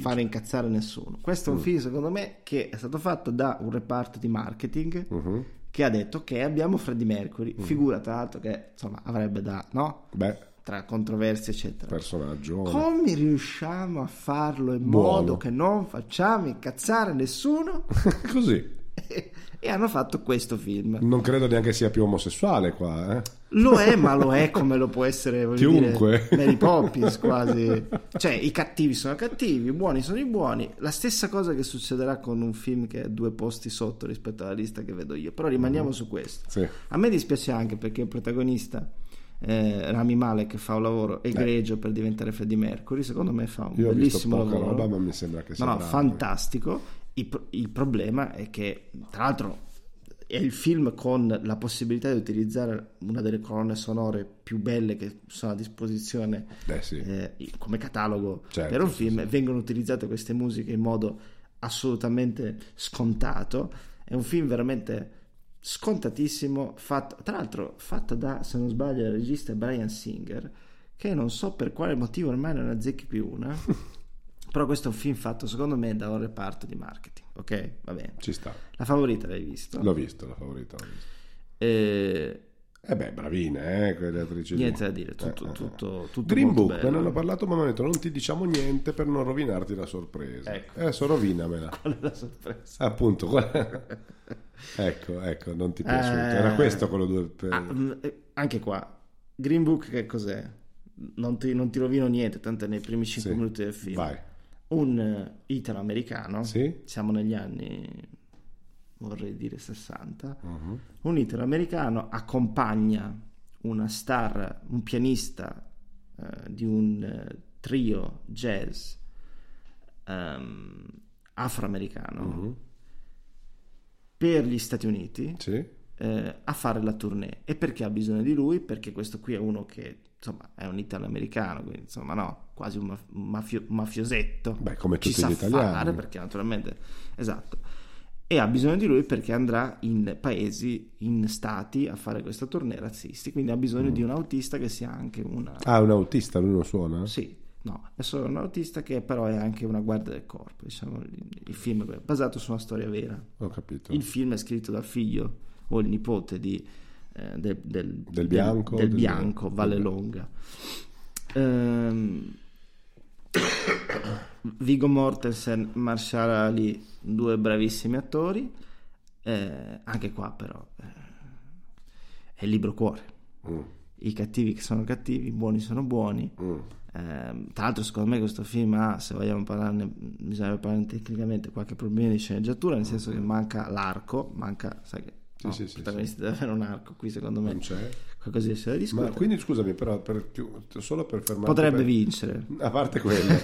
fare incazzare nessuno. Questo è Mm. un film, secondo me, che è stato fatto da un reparto di marketing Mhm. che ha detto che abbiamo Freddie Mercury, Mm. figura tra l'altro che insomma avrebbe da, no? Beh, Tra controversie, eccetera. personaggio... Come riusciamo a farlo in Buono. modo che non facciamo incazzare nessuno? Così. e hanno fatto questo film. Non credo neanche sia più omosessuale qua, eh? Lo è, ma lo è come lo può essere Chiunque. dire, Mary Poppins quasi. Cioè, i cattivi sono cattivi, i buoni sono i buoni. La stessa cosa che succederà con un film che è due posti sotto rispetto alla lista che vedo io. Però rimaniamo su questo. Sì. A me dispiace anche perché il protagonista eh, Rami Malek fa un lavoro egregio per diventare Freddie Mercury. Secondo me fa un Io bellissimo lavoro. roba, ma mi sembra che sia No, no, fantastico. Il, il problema è che, tra l'altro, è il film con la possibilità di utilizzare una delle colonne sonore più belle che sono a disposizione Eh sì. eh, come catalogo Certo, per un sì, film. sì. Vengono utilizzate queste musiche in modo assolutamente scontato. È un film veramente scontatissimo, fatto, tra l'altro fatto da, se non sbaglio, il regista Brian Singer, che non so per quale motivo ormai non azzecchi più una. Però questo è un film fatto secondo me da un reparto di marketing, ok? Va bene. Ci sta. La favorita l'hai visto? L'ho visto, la favorita. l'ho visto. Eh, Eh beh, bravine, eh, quelle attrici. Niente da dire, tutto, Eh, eh, tutto, eh. tutto Green Book, me bello. ne hanno parlato, ma mi hanno detto non ti diciamo niente per non rovinarti la sorpresa. Ecco. Adesso rovinamela. Qual è la sorpresa? Appunto, qual- ecco, ecco, non ti è piaciuto. Eh. Era questo quello due per... Ah, mm, eh, anche qua, Green Book che cos'è? Non ti, non ti rovino niente, tanto nei primi 5 Sì. minuti del film. Vai. Un eh, italo-americano, Sì. siamo negli anni, vorrei dire 60, Mhm. un italo-americano accompagna una star, un pianista eh, di un eh, trio jazz ehm, afroamericano Mhm. per gli Stati Uniti Sì? eh, a fare la tournée. E perché ha bisogno di lui? Perché questo qui è uno che insomma è un italo-americano, quindi insomma no, quasi un, maf- un mafio- mafiosetto. Beh, come Ci tutti sa gli italiani. fare perché naturalmente esatto. E ha bisogno di lui perché andrà in paesi, in stati a fare questa tournée razzisti. Quindi ha bisogno di un autista che sia anche una. Ah, un autista, lui non suona? Sì, no, è solo un autista che però è anche una guardia del corpo. Diciamo, il, il film è basato su una storia vera. Ho capito. Il film è scritto dal figlio o il nipote di, del, del- Del Bianco, del, Bianco, Valle Longa. Ehm, Vigo Mortensen, Marshall Ali, due bravissimi attori. Eh, anche qua però eh, è il libro cuore. Mm, I cattivi che sono cattivi, i buoni sono buoni. mm. Ehm, tra l'altro, secondo me, questo film ha, se vogliamo parlarne, bisogna parlarne tecnicamente, qualche problema di sceneggiatura, nel senso che manca l'arco, manca, sai che Sì, no, sì, sì, protagonista deve avere un arco, qui secondo me Non c'è. qualcosa di essere da Ma discutere. quindi scusami, però, per, solo per fermarti... Potrebbe per- vincere. A parte quello,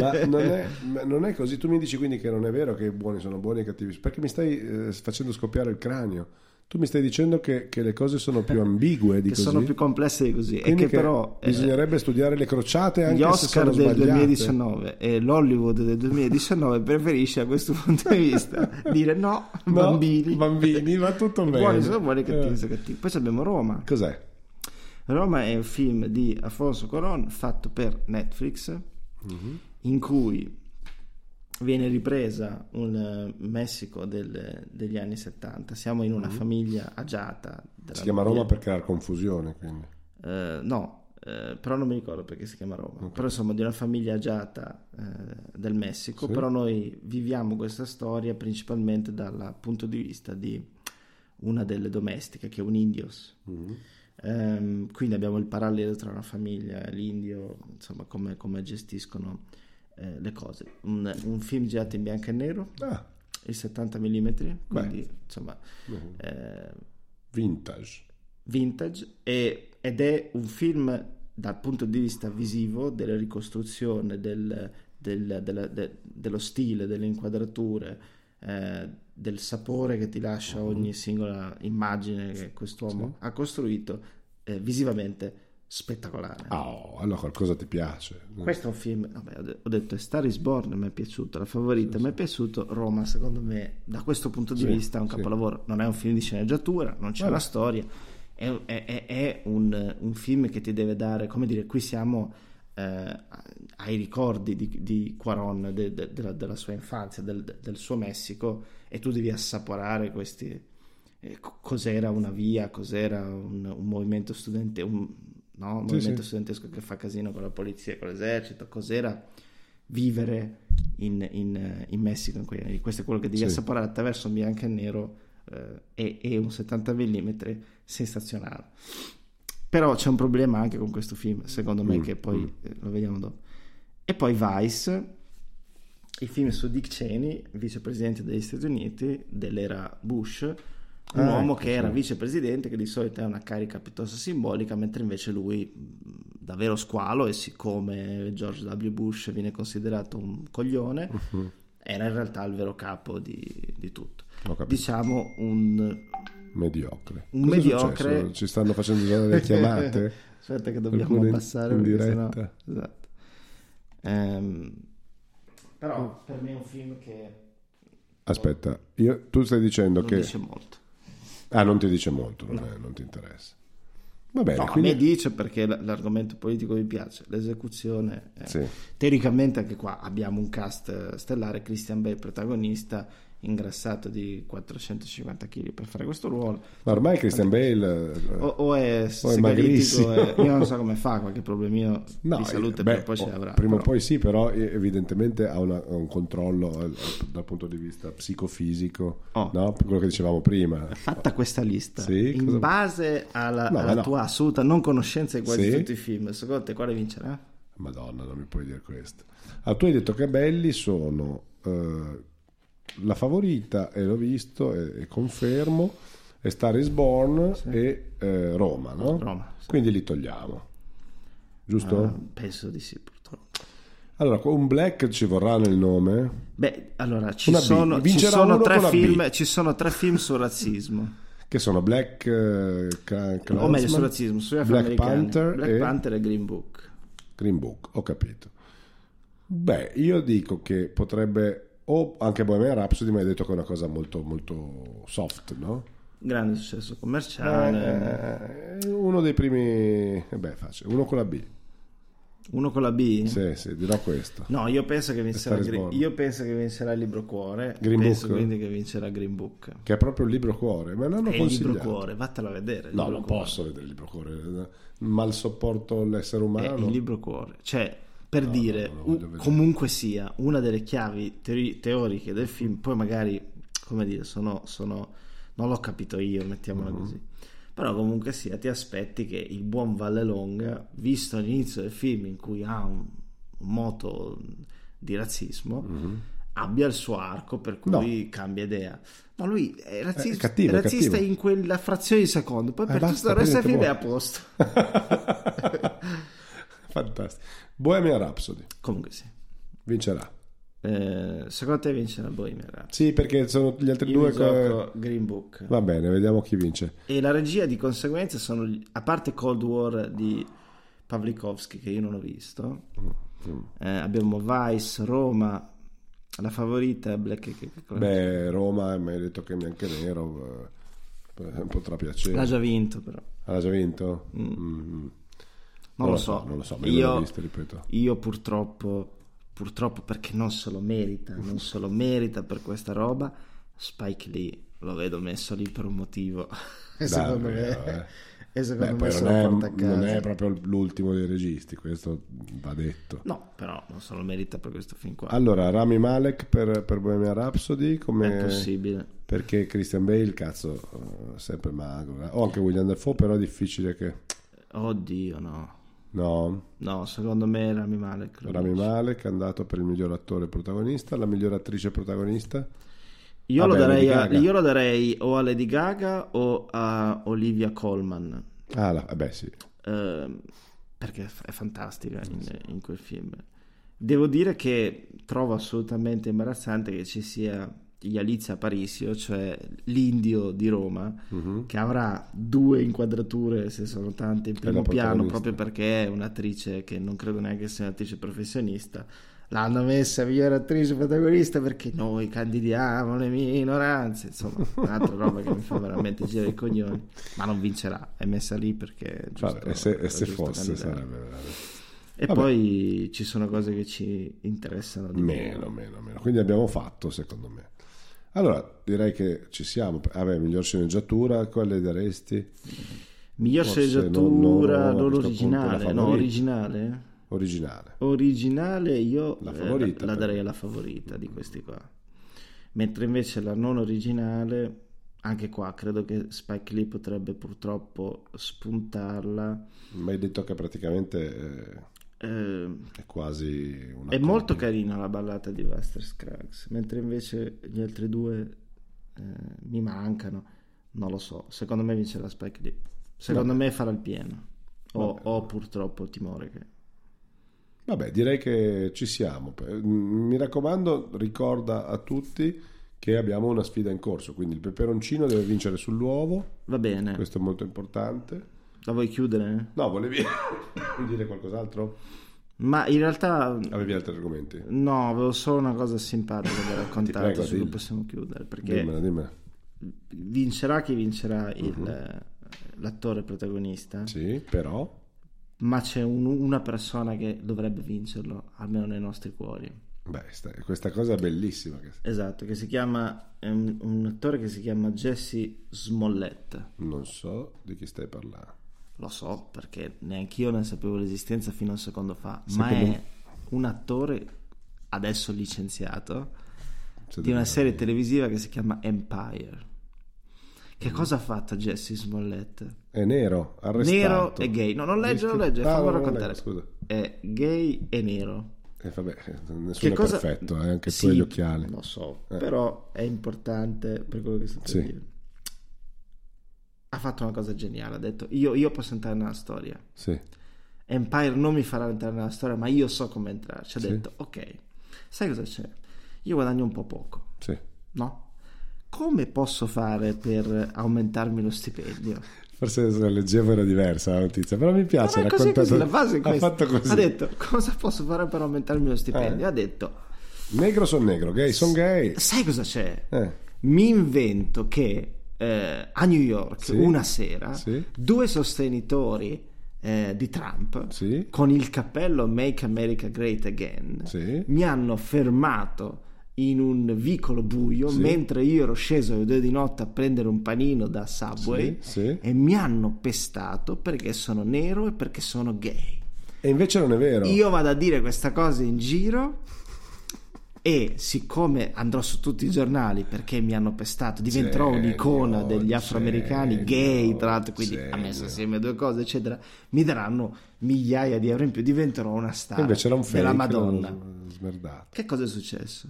ma non è, ma non è così. Tu mi dici quindi che non è vero che i buoni sono buoni e i cattivi, perché mi stai eh, facendo scoppiare il cranio. Tu mi stai dicendo che, che le cose sono più ambigue di Che così. sono più complesse di così. E Quindi che, però eh, bisognerebbe studiare le crociate anche gli se Oscar sono del sbagliate. 2019 e l'Hollywood del 2019 preferisce a questo punto di vista dire no, No, bambini. bambini, va tutto bene. buoni sono buoni, cattivi Eh. sono cattivi. Poi abbiamo Roma. Cos'è? Roma è un film di Afonso Coron fatto per Netflix Mhm. in cui viene ripresa un eh, Messico del- degli anni 70. Siamo in una famiglia agiata. Si chiama Roma per creare confusione, quindi. Eh, no, eh, però non mi ricordo perché si chiama Roma. Però insomma di una famiglia agiata eh, del Messico. Sì. Però noi viviamo questa storia principalmente dal punto di vista di una delle domestiche che è un indios. Mhm. Ehm, quindi abbiamo il parallelo tra una famiglia e l'indio, insomma, come, come gestiscono eh, le cose. Un, un film girato in bianco e nero, Ah, il 70 mm, quindi insomma Mhm. eh, vintage. vintage e- ed è un film dal punto di vista visivo della ricostruzione del- del- della- de- dello stile, delle inquadrature, eh, del sapore che ti lascia ogni singola immagine che quest'uomo ha costruito, eh, visivamente spettacolare. Ah, oh, allora qualcosa ti piace. Questo è un film, vabbè, ho de- detto Star is Born, mi è piaciuto, la favorita, mi è piaciuto, Roma secondo me da questo punto di Sì, vista è un sì. capolavoro, non è un film di sceneggiatura, non c'è Vabbè. una storia, è, è- è- un, un film che ti deve dare, come dire, qui siamo eh, ai ricordi di, di Quaron, de- de- della, della sua infanzia, del, del suo Messico e tu devi assaporare questi... eh, co- cos'era una via, cos'era un, un movimento studentesco, un, no? un Sì, movimento sì. studentesco che fa casino con la polizia, con l'esercito, cos'era vivere in, in- in Messico in quegli anni. Questo è quello che devi Sì. assaporare attraverso un bianco e nero eh, e, e un 70 mm sensazionale. Però c'è un problema anche con questo film, secondo me, Mm, che poi mm. eh, lo vediamo dopo. E poi Vice, il film su Dick Cheney, vicepresidente degli Stati Uniti dell'era Bush, un Ah, uomo ecco, che era sì. vicepresidente, che di solito è una carica piuttosto simbolica, mentre invece lui davvero squalo e siccome George W. Bush viene considerato un coglione, Mhm. era in realtà il vero capo di, di tutto. Diciamo un Mediocre. Un Cos'è mediocre-? Ci stanno facendo usare le chiamate? Aspetta che dobbiamo Qualcuno in- abbassare in perché sennò- diretta. Esatto. Ehm, però per me è un film che Aspetta, io- tu stai dicendo non che... dice molto. Ah, non ti dice molto, non, è- non ti interessa. Va bene, No, a quindi... me dice perché l'argomento politico mi piace, l'esecuzione. eh, Sì. Teoricamente anche qua abbiamo un cast eh, stellare, Christian Bale protagonista, ingrassato di 450 kg per fare questo ruolo. Ma ormai Christian Bale... eh, O, o è segalitico, magrissimo. e- io non so come fa, qualche problemino No, di salute eh, prima beh, o poi ce oh, l'avrà. Prima o poi sì, però eh, evidentemente ha, una- ha un controllo eh, dal punto di vista psicofisico, Oh. no? quello che dicevamo prima. Fatta questa lista, Sì, in cosa- base alla, No, alla no. tua assoluta non conoscenza di quasi Sì. tutti i film, secondo te quale vincerà? Madonna, non mi puoi dire questo. Ah, tu hai detto che belli sono eh, la favorita, e l'ho visto e, e confermo, è Star is Born e eh, Roma, no? Roma, sì. Quindi li togliamo. Giusto? Ah, penso di sì, purtroppo. Allora, un black ci vorrà nel nome? Beh, allora ci sono, ci sono film, ci sono tre film sul razzismo. Che sono Black eh, Cla- o meglio sul razzismo, sugli Black. Panther Black e Panther e Green Book. Green Book, ho capito. Beh, io dico che potrebbe o anche Bohemian Rhapsody mi hai detto che è una cosa molto molto soft, no? Grande successo commerciale. Eh, uno dei primi eh beh, facile, uno con la B. Uno con la B? Sì, sì, dirò questo. No, io penso che vincerà, io penso che vincerà il libro cuore. Green penso Book? quindi che vincerà Green Book. Che è proprio il libro cuore, ma l'hanno È il libro cuore, vattela a vedere. No, non cuore. posso vedere il libro cuore. Mal sopporto l'essere È umano. il libro cuore. Cioè, per dire, no, lo u- voglio vedere. comunque sia, una delle chiavi teori- teoriche del film, poi magari, come dire, sono, sono- non l'ho capito io, mettiamola Mm-hmm. così. Però comunque sia, ti aspetti che il buon Vallelonga, visto all'inizio del film in cui ha un, un moto di razzismo, abbia il suo arco per cui Mm-hmm. No. cambia idea. No, lui è razzista, È cattivo, è razzista cattivo. in quella frazione di secondo, poi Eh, per basta, tutto il resto del film prendete è a posto. Fantastico. Bohemian Rhapsody comunque sì. vincerà. Eh, secondo te vince la Bohemian Rhapsody? Sì, perché sono gli altri Io due che... gioco Green Book. Va bene, vediamo chi vince. E la regia di conseguenza sono, a parte Cold War di Pavlikovsky che io non ho visto, eh, abbiamo Vice, Roma, la favorita Black Beh, Roma mi hai detto che è bianco e nero eh, potrà piacere. l'ha già vinto però. Ha già vinto? Mm. Non, lo so, non lo so, ma io non visto, ripeto. io purtroppo, purtroppo perché non se lo merita, non se lo merita per questa roba, Spike Lee lo vedo messo lì per un motivo. E secondo me, eh. e secondo Beh, me se non è, porta a casa. non è proprio l'ultimo dei registi, questo va detto. No, però non se lo merita per questo film qua. Allora, Rami Malek per, per Bohemian Rhapsody, come... È possibile. Perché Christian Bale, cazzo, eh, sempre magro. eh. O anche William Dafoe, però è difficile che... Oddio, no. No, No, secondo me Rami Malek. lo Rami. Malek è andato per il miglior attore protagonista, la miglior attrice protagonista. Io, lo Vabbè, darei Lady a- io lo darei o a Lady Gaga o a Olivia Colman. Ah, la- eh beh sì. ehm, perché è fantastica in, in quel film. Devo dire che trovo assolutamente imbarazzante che ci sia Yalizia Parisio, cioè l'indio di Roma, Mhm. che avrà due inquadrature, se sono tante, in primo piano, proprio perché è un'attrice che non credo neanche sia un'attrice professionista. L'hanno messa migliore attrice protagonista perché noi candidiamo le minoranze, insomma, un'altra roba che mi fa veramente girare i coglioni, ma non vincerà, è messa lì perché giusto, Vabbè, e se, e se fosse candidare. sarebbe veramente... E Vabbè. poi ci sono cose che ci interessano di Meno, meno, meno. Quindi abbiamo fatto, secondo me. Allora, direi che ci siamo. Vabbè, miglior sceneggiatura, quale daresti? Miglior Forse sceneggiatura non- non- non, la originale, no, originale. Originale. Originale io La eh, favorita, la, la per darei alla favorita di questi qua. Mentre invece la non originale, anche qua credo che Spike Lee potrebbe purtroppo spuntarla. Mi hai detto che praticamente eh, Eh, è quasi una è molto carina la ballata di Buster Scruggs, mentre invece gli altri due eh, mi mancano. Non lo so, secondo me vincerà Spike Lee. Secondo me farà il pieno. Ho, Vabbè. ho purtroppo timore che... Vabbè, direi che ci siamo. Eh, Mi raccomando, ricorda a tutti che abbiamo una sfida in corso. Quindi il peperoncino deve vincere sull'uovo. Va bene, Questo è molto importante. La vuoi chiudere? No, volevi dire qualcos'altro? Ma in realtà Avevi altri argomenti? No, avevo solo una cosa simpatica da raccontarti prego, su cui possiamo chiudere perché Dimmela, dimmela. vincerà chi vincerà il- l'attore protagonista, Sì, però... ma c'è un- una persona che dovrebbe vincerlo, almeno nei nostri cuori. Beh, sta- questa cosa è bellissima. Esatto, che si chiama è un, un attore che si chiama Jesse Smollett. Non so di chi stai parlando. Lo so perché neanche io ne sapevo l'esistenza fino a un secondo fa, Sai ma è un attore adesso licenziato di una serie televisiva che si chiama Empire. Che cosa ha fatto Jesse Smollett? È nero, arrestato. Nero e gay. No, non legge, non legge, Ah, fammi non raccontare. leggo, scusa. È gay e nero. Eh, vabbè, nessuno Che è cosa... perfetto, eh, anche tu Sì, hai gli occhiali. Lo so, Eh. però è importante per quello che sto Sì. dire. Ha fatto una cosa geniale, ha detto io, io posso entrare nella storia. Sì, Empire non mi farà entrare nella storia, ma io so come entrarci. Ha Sì. detto, ok, sai cosa c'è? Io guadagno un po' poco, sì. no? Come posso fare per aumentarmi lo stipendio? Forse se leggevo era diversa la notizia, però mi piace. È così, così, la base è ha questa. così. Ha detto, cosa posso fare per aumentarmi lo stipendio? Eh. Ha detto, Negro sono negro, gay sono gay. sai cosa c'è? Eh, Mi invento che eh, a New York Sì. una sera Sì. due sostenitori eh, di Trump Sì. con il cappello Make America Great Again mi hanno fermato in un vicolo buio Sì. mentre io ero sceso alle due di notte a prendere un panino da Subway Sì, sì. e mi hanno pestato perché sono nero e perché sono gay. E invece non è vero. Io vado a dire questa cosa in giro e siccome andrò su tutti i giornali perché mi hanno pestato, diventerò Genio, un'icona degli afroamericani genio, gay, tra l'altro, quindi genio. ha messo assieme due cose, eccetera, mi daranno migliaia di euro in più, diventerò una star invece era un fake. della Madonna. Che cosa è successo?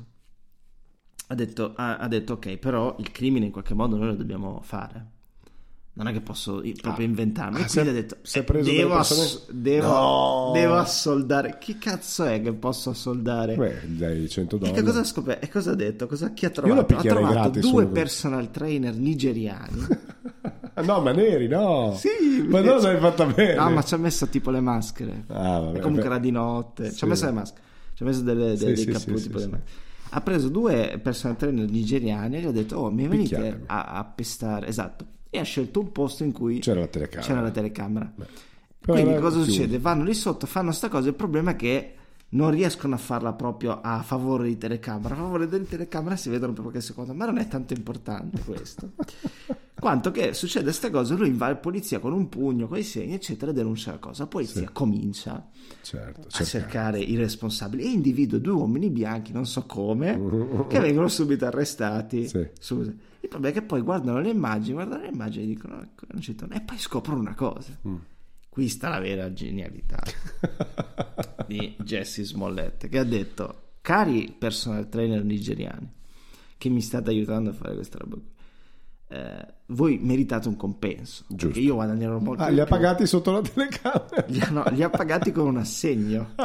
Ha detto, ha, ha detto ok, però il crimine in qualche modo noi lo dobbiamo fare. Non è che posso i- proprio inventarmi. ah, e si è- quindi ha detto: eh, devo, delle ass- devo, No! devo assoldare. Chi cazzo è che posso assoldare? Beh, dai 100 E dollari. che cosa ha scoperto? E cosa ha detto? Cosa, chi ha trovato? Ha trovato due personal trainer nigeriani. Ah, no, ma neri, no. Sì, ma non l'hai fatta bene. No, ma ci ha messo tipo le maschere. Ah, vabbè, e comunque beh. era di notte. Ci Sì. ha messo le maschere. Ci ha messo delle, dei, sì, dei sì, caputi. sì. Ha preso due personal trainer nigeriani e gli ha detto: Oh, mi venite a, a pestare. Esatto. E ha scelto un posto in cui C'era la telecamera. c'era la telecamera. Quindi cosa succede? Vanno lì sotto, fanno sta cosa. Il problema è che non riescono a farla proprio a favore di telecamera. A favore della telecamera si vedono proprio che secondo me non è tanto importante questo. Quanto che succede questa cosa, lui va in polizia con un pugno, con i segni, eccetera, e denuncia la cosa. La polizia comincia Certo, a cercare. i responsabili e individua due uomini bianchi, non so come, che vengono subito arrestati. Sì. Scusa. Il problema è che poi guardano le immagini, guardano le immagini e dicono "Ecco, non ci torno". e poi scoprono una cosa. Mm. Qui sta la vera genialità di Jesse Smollett che ha detto cari personal trainer nigeriani che mi state aiutando a fare questa roba qui eh, voi meritate un compenso Giusto. perché io guadagnerò molto Ah, li ha più." pagati sotto la telecamera. Li ha, no, li ha pagati con un assegno.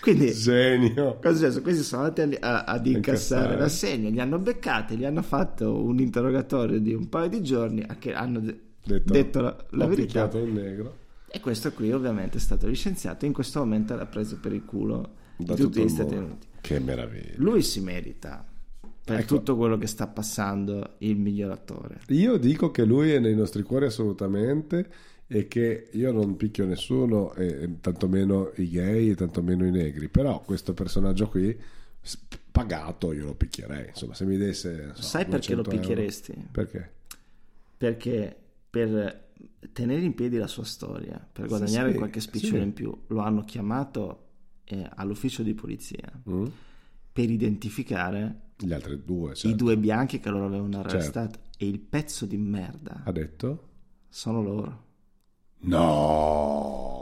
Quindi, Genio. cosa è successo? Questi sono andati a- a- ad incassare l'assegno, li hanno beccati, gli hanno fatto un interrogatorio di un paio di giorni a che hanno Detto, detto, la, la ho verità. picchiato un negro. E questo qui ovviamente è stato licenziato e in questo momento l'ha preso per il culo di Da tutti tutto gli il Stati. Uniti. Che meraviglia. Lui si merita per Ecco. tutto quello che sta passando il miglior attore. Io dico che lui è nei nostri cuori assolutamente e che io non picchio nessuno, e, e tantomeno i gay e tantomeno i negri, però questo personaggio qui pagato io lo picchierei, insomma se mi desse... so, Sai perché lo 200 euro. picchieresti? Perché? perché per tenere in piedi la sua storia, per guadagnare sì, qualche spicciolo sì. in più, lo hanno chiamato eh, all'ufficio di polizia Mm? per identificare Gli altri due, i certo. due bianchi che loro avevano arrestato e il pezzo di merda Ha detto? sono loro. No!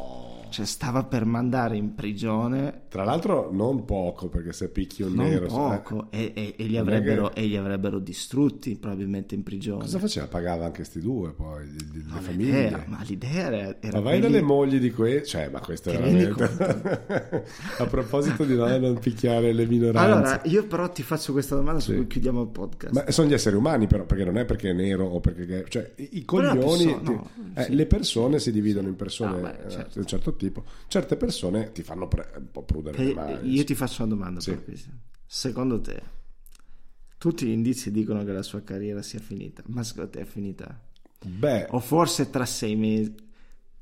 Cioè stava per mandare in prigione Tra l'altro non poco, perché se picchi un non nero... eh, poco e, e- e li avrebbero, che- e li avrebbero distrutti probabilmente in prigione. Cosa faceva? Pagava anche sti due poi, le, le famiglie. l'idea, ma l'idea era, era Ma vai quelli- dalle mogli di questo, cioè, ma questo è veramente. A proposito di no, non picchiare le minoranze. Allora, io però ti faccio questa domanda su Sì. cui chiudiamo il podcast. Ma sono gli esseri umani, però, perché non è perché è nero o perché. Cioè, i, coglioni. persona- ti- no, eh, sì. Le persone si dividono in persone No, beh, eh, certo. un certo tipo. Certe persone ti fanno pre- un po' prudere Che- le mani. io ti faccio una domanda Sì. per. Secondo te, tutti gli indizi dicono che la sua carriera sia finita, ma secondo te è finita? Beh, O forse tra sei mesi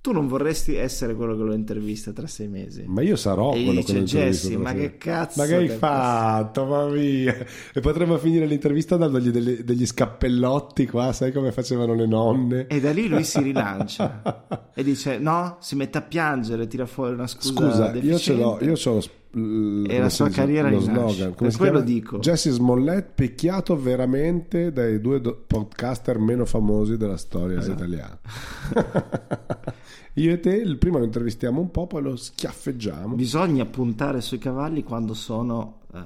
tu non vorresti essere quello che lo intervista tra sei mesi. Ma io sarò E quello dice, che lo "Jesse, intervisto ma che sé." cazzo Ma che hai fatto? Mamma mia! E potremmo finire l'intervista dandogli delle- degli scappellotti qua, sai come facevano le nonne? E da lì lui si rilancia e dice: No, si mette a piangere, tira fuori una scusa. Scusa, io ce l'ho, deficiente. io ce l'ho E come la sua carriera lo slogan. Per si quello chiama? dico. Jesse Smollett picchiato veramente dai due do- podcaster meno famosi della storia Esatto. italiana. io e te il primo lo intervistiamo un po', poi lo schiaffeggiamo. Bisogna puntare sui cavalli quando sono eh,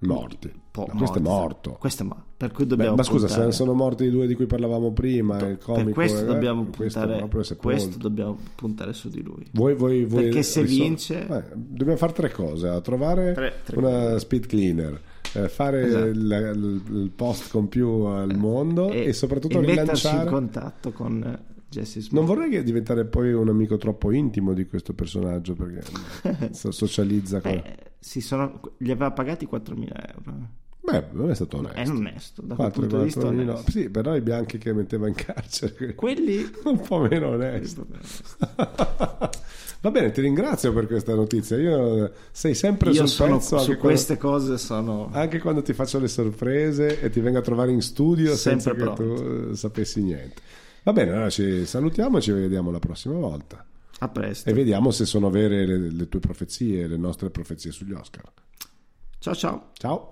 Morti. Po- No, questo è morto. Questo è morto. Per cui Beh, dobbiamo ma scusa, puntare. se sono morti i due di cui parlavamo prima, il comico, per questo eh, dobbiamo questo puntare sepolto. questo dobbiamo puntare su di lui. Voi, voi, voi Perché se risol- vince- Eh, dobbiamo fare tre cose: a trovare Tre- tre una cose. speed cleaner, eh, fare Esatto. il, il- il post con più al mondo e, soprattotto e metterci in rilanciare. contatto con eh, Jesse Smith. Non vorrei che diventare poi un amico troppo intimo di questo personaggio perché so- socializza con. Beh, si sono, gli aveva pagati 4.000 euro. Beh, non è stato onesto. È onesto, da quel 4, punto di vista 4, onesto. Sì, però i bianchi che metteva in carcere. Quelli... un po' meno onesto. Va bene, ti ringrazio per questa notizia. Io sei sempre Io sul sono pezzo su queste cose sono... quando, anche quando ti faccio le sorprese e ti vengo a trovare in studio senza Sempre che tu pronto. eh, sapessi niente. Va bene, allora ci salutiamo e ci vediamo la prossima volta. A presto. E vediamo se sono vere le, le tue profezie, le nostre profezie sugli Oscar. Ciao ciao. Ciao.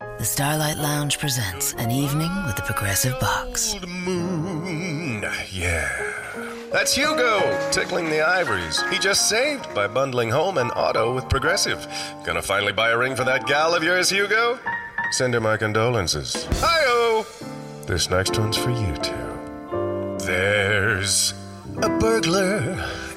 The Starlight Lounge presents an evening with the Progressive Box. Old moon, yeah. That's Hugo tickling the ivories. He just saved by bundling home and auto with Progressive. Gonna finally buy a ring for that gal of yours, Hugo? Send her my condolences. Hi-oh! This next one's for you two. There's a burglar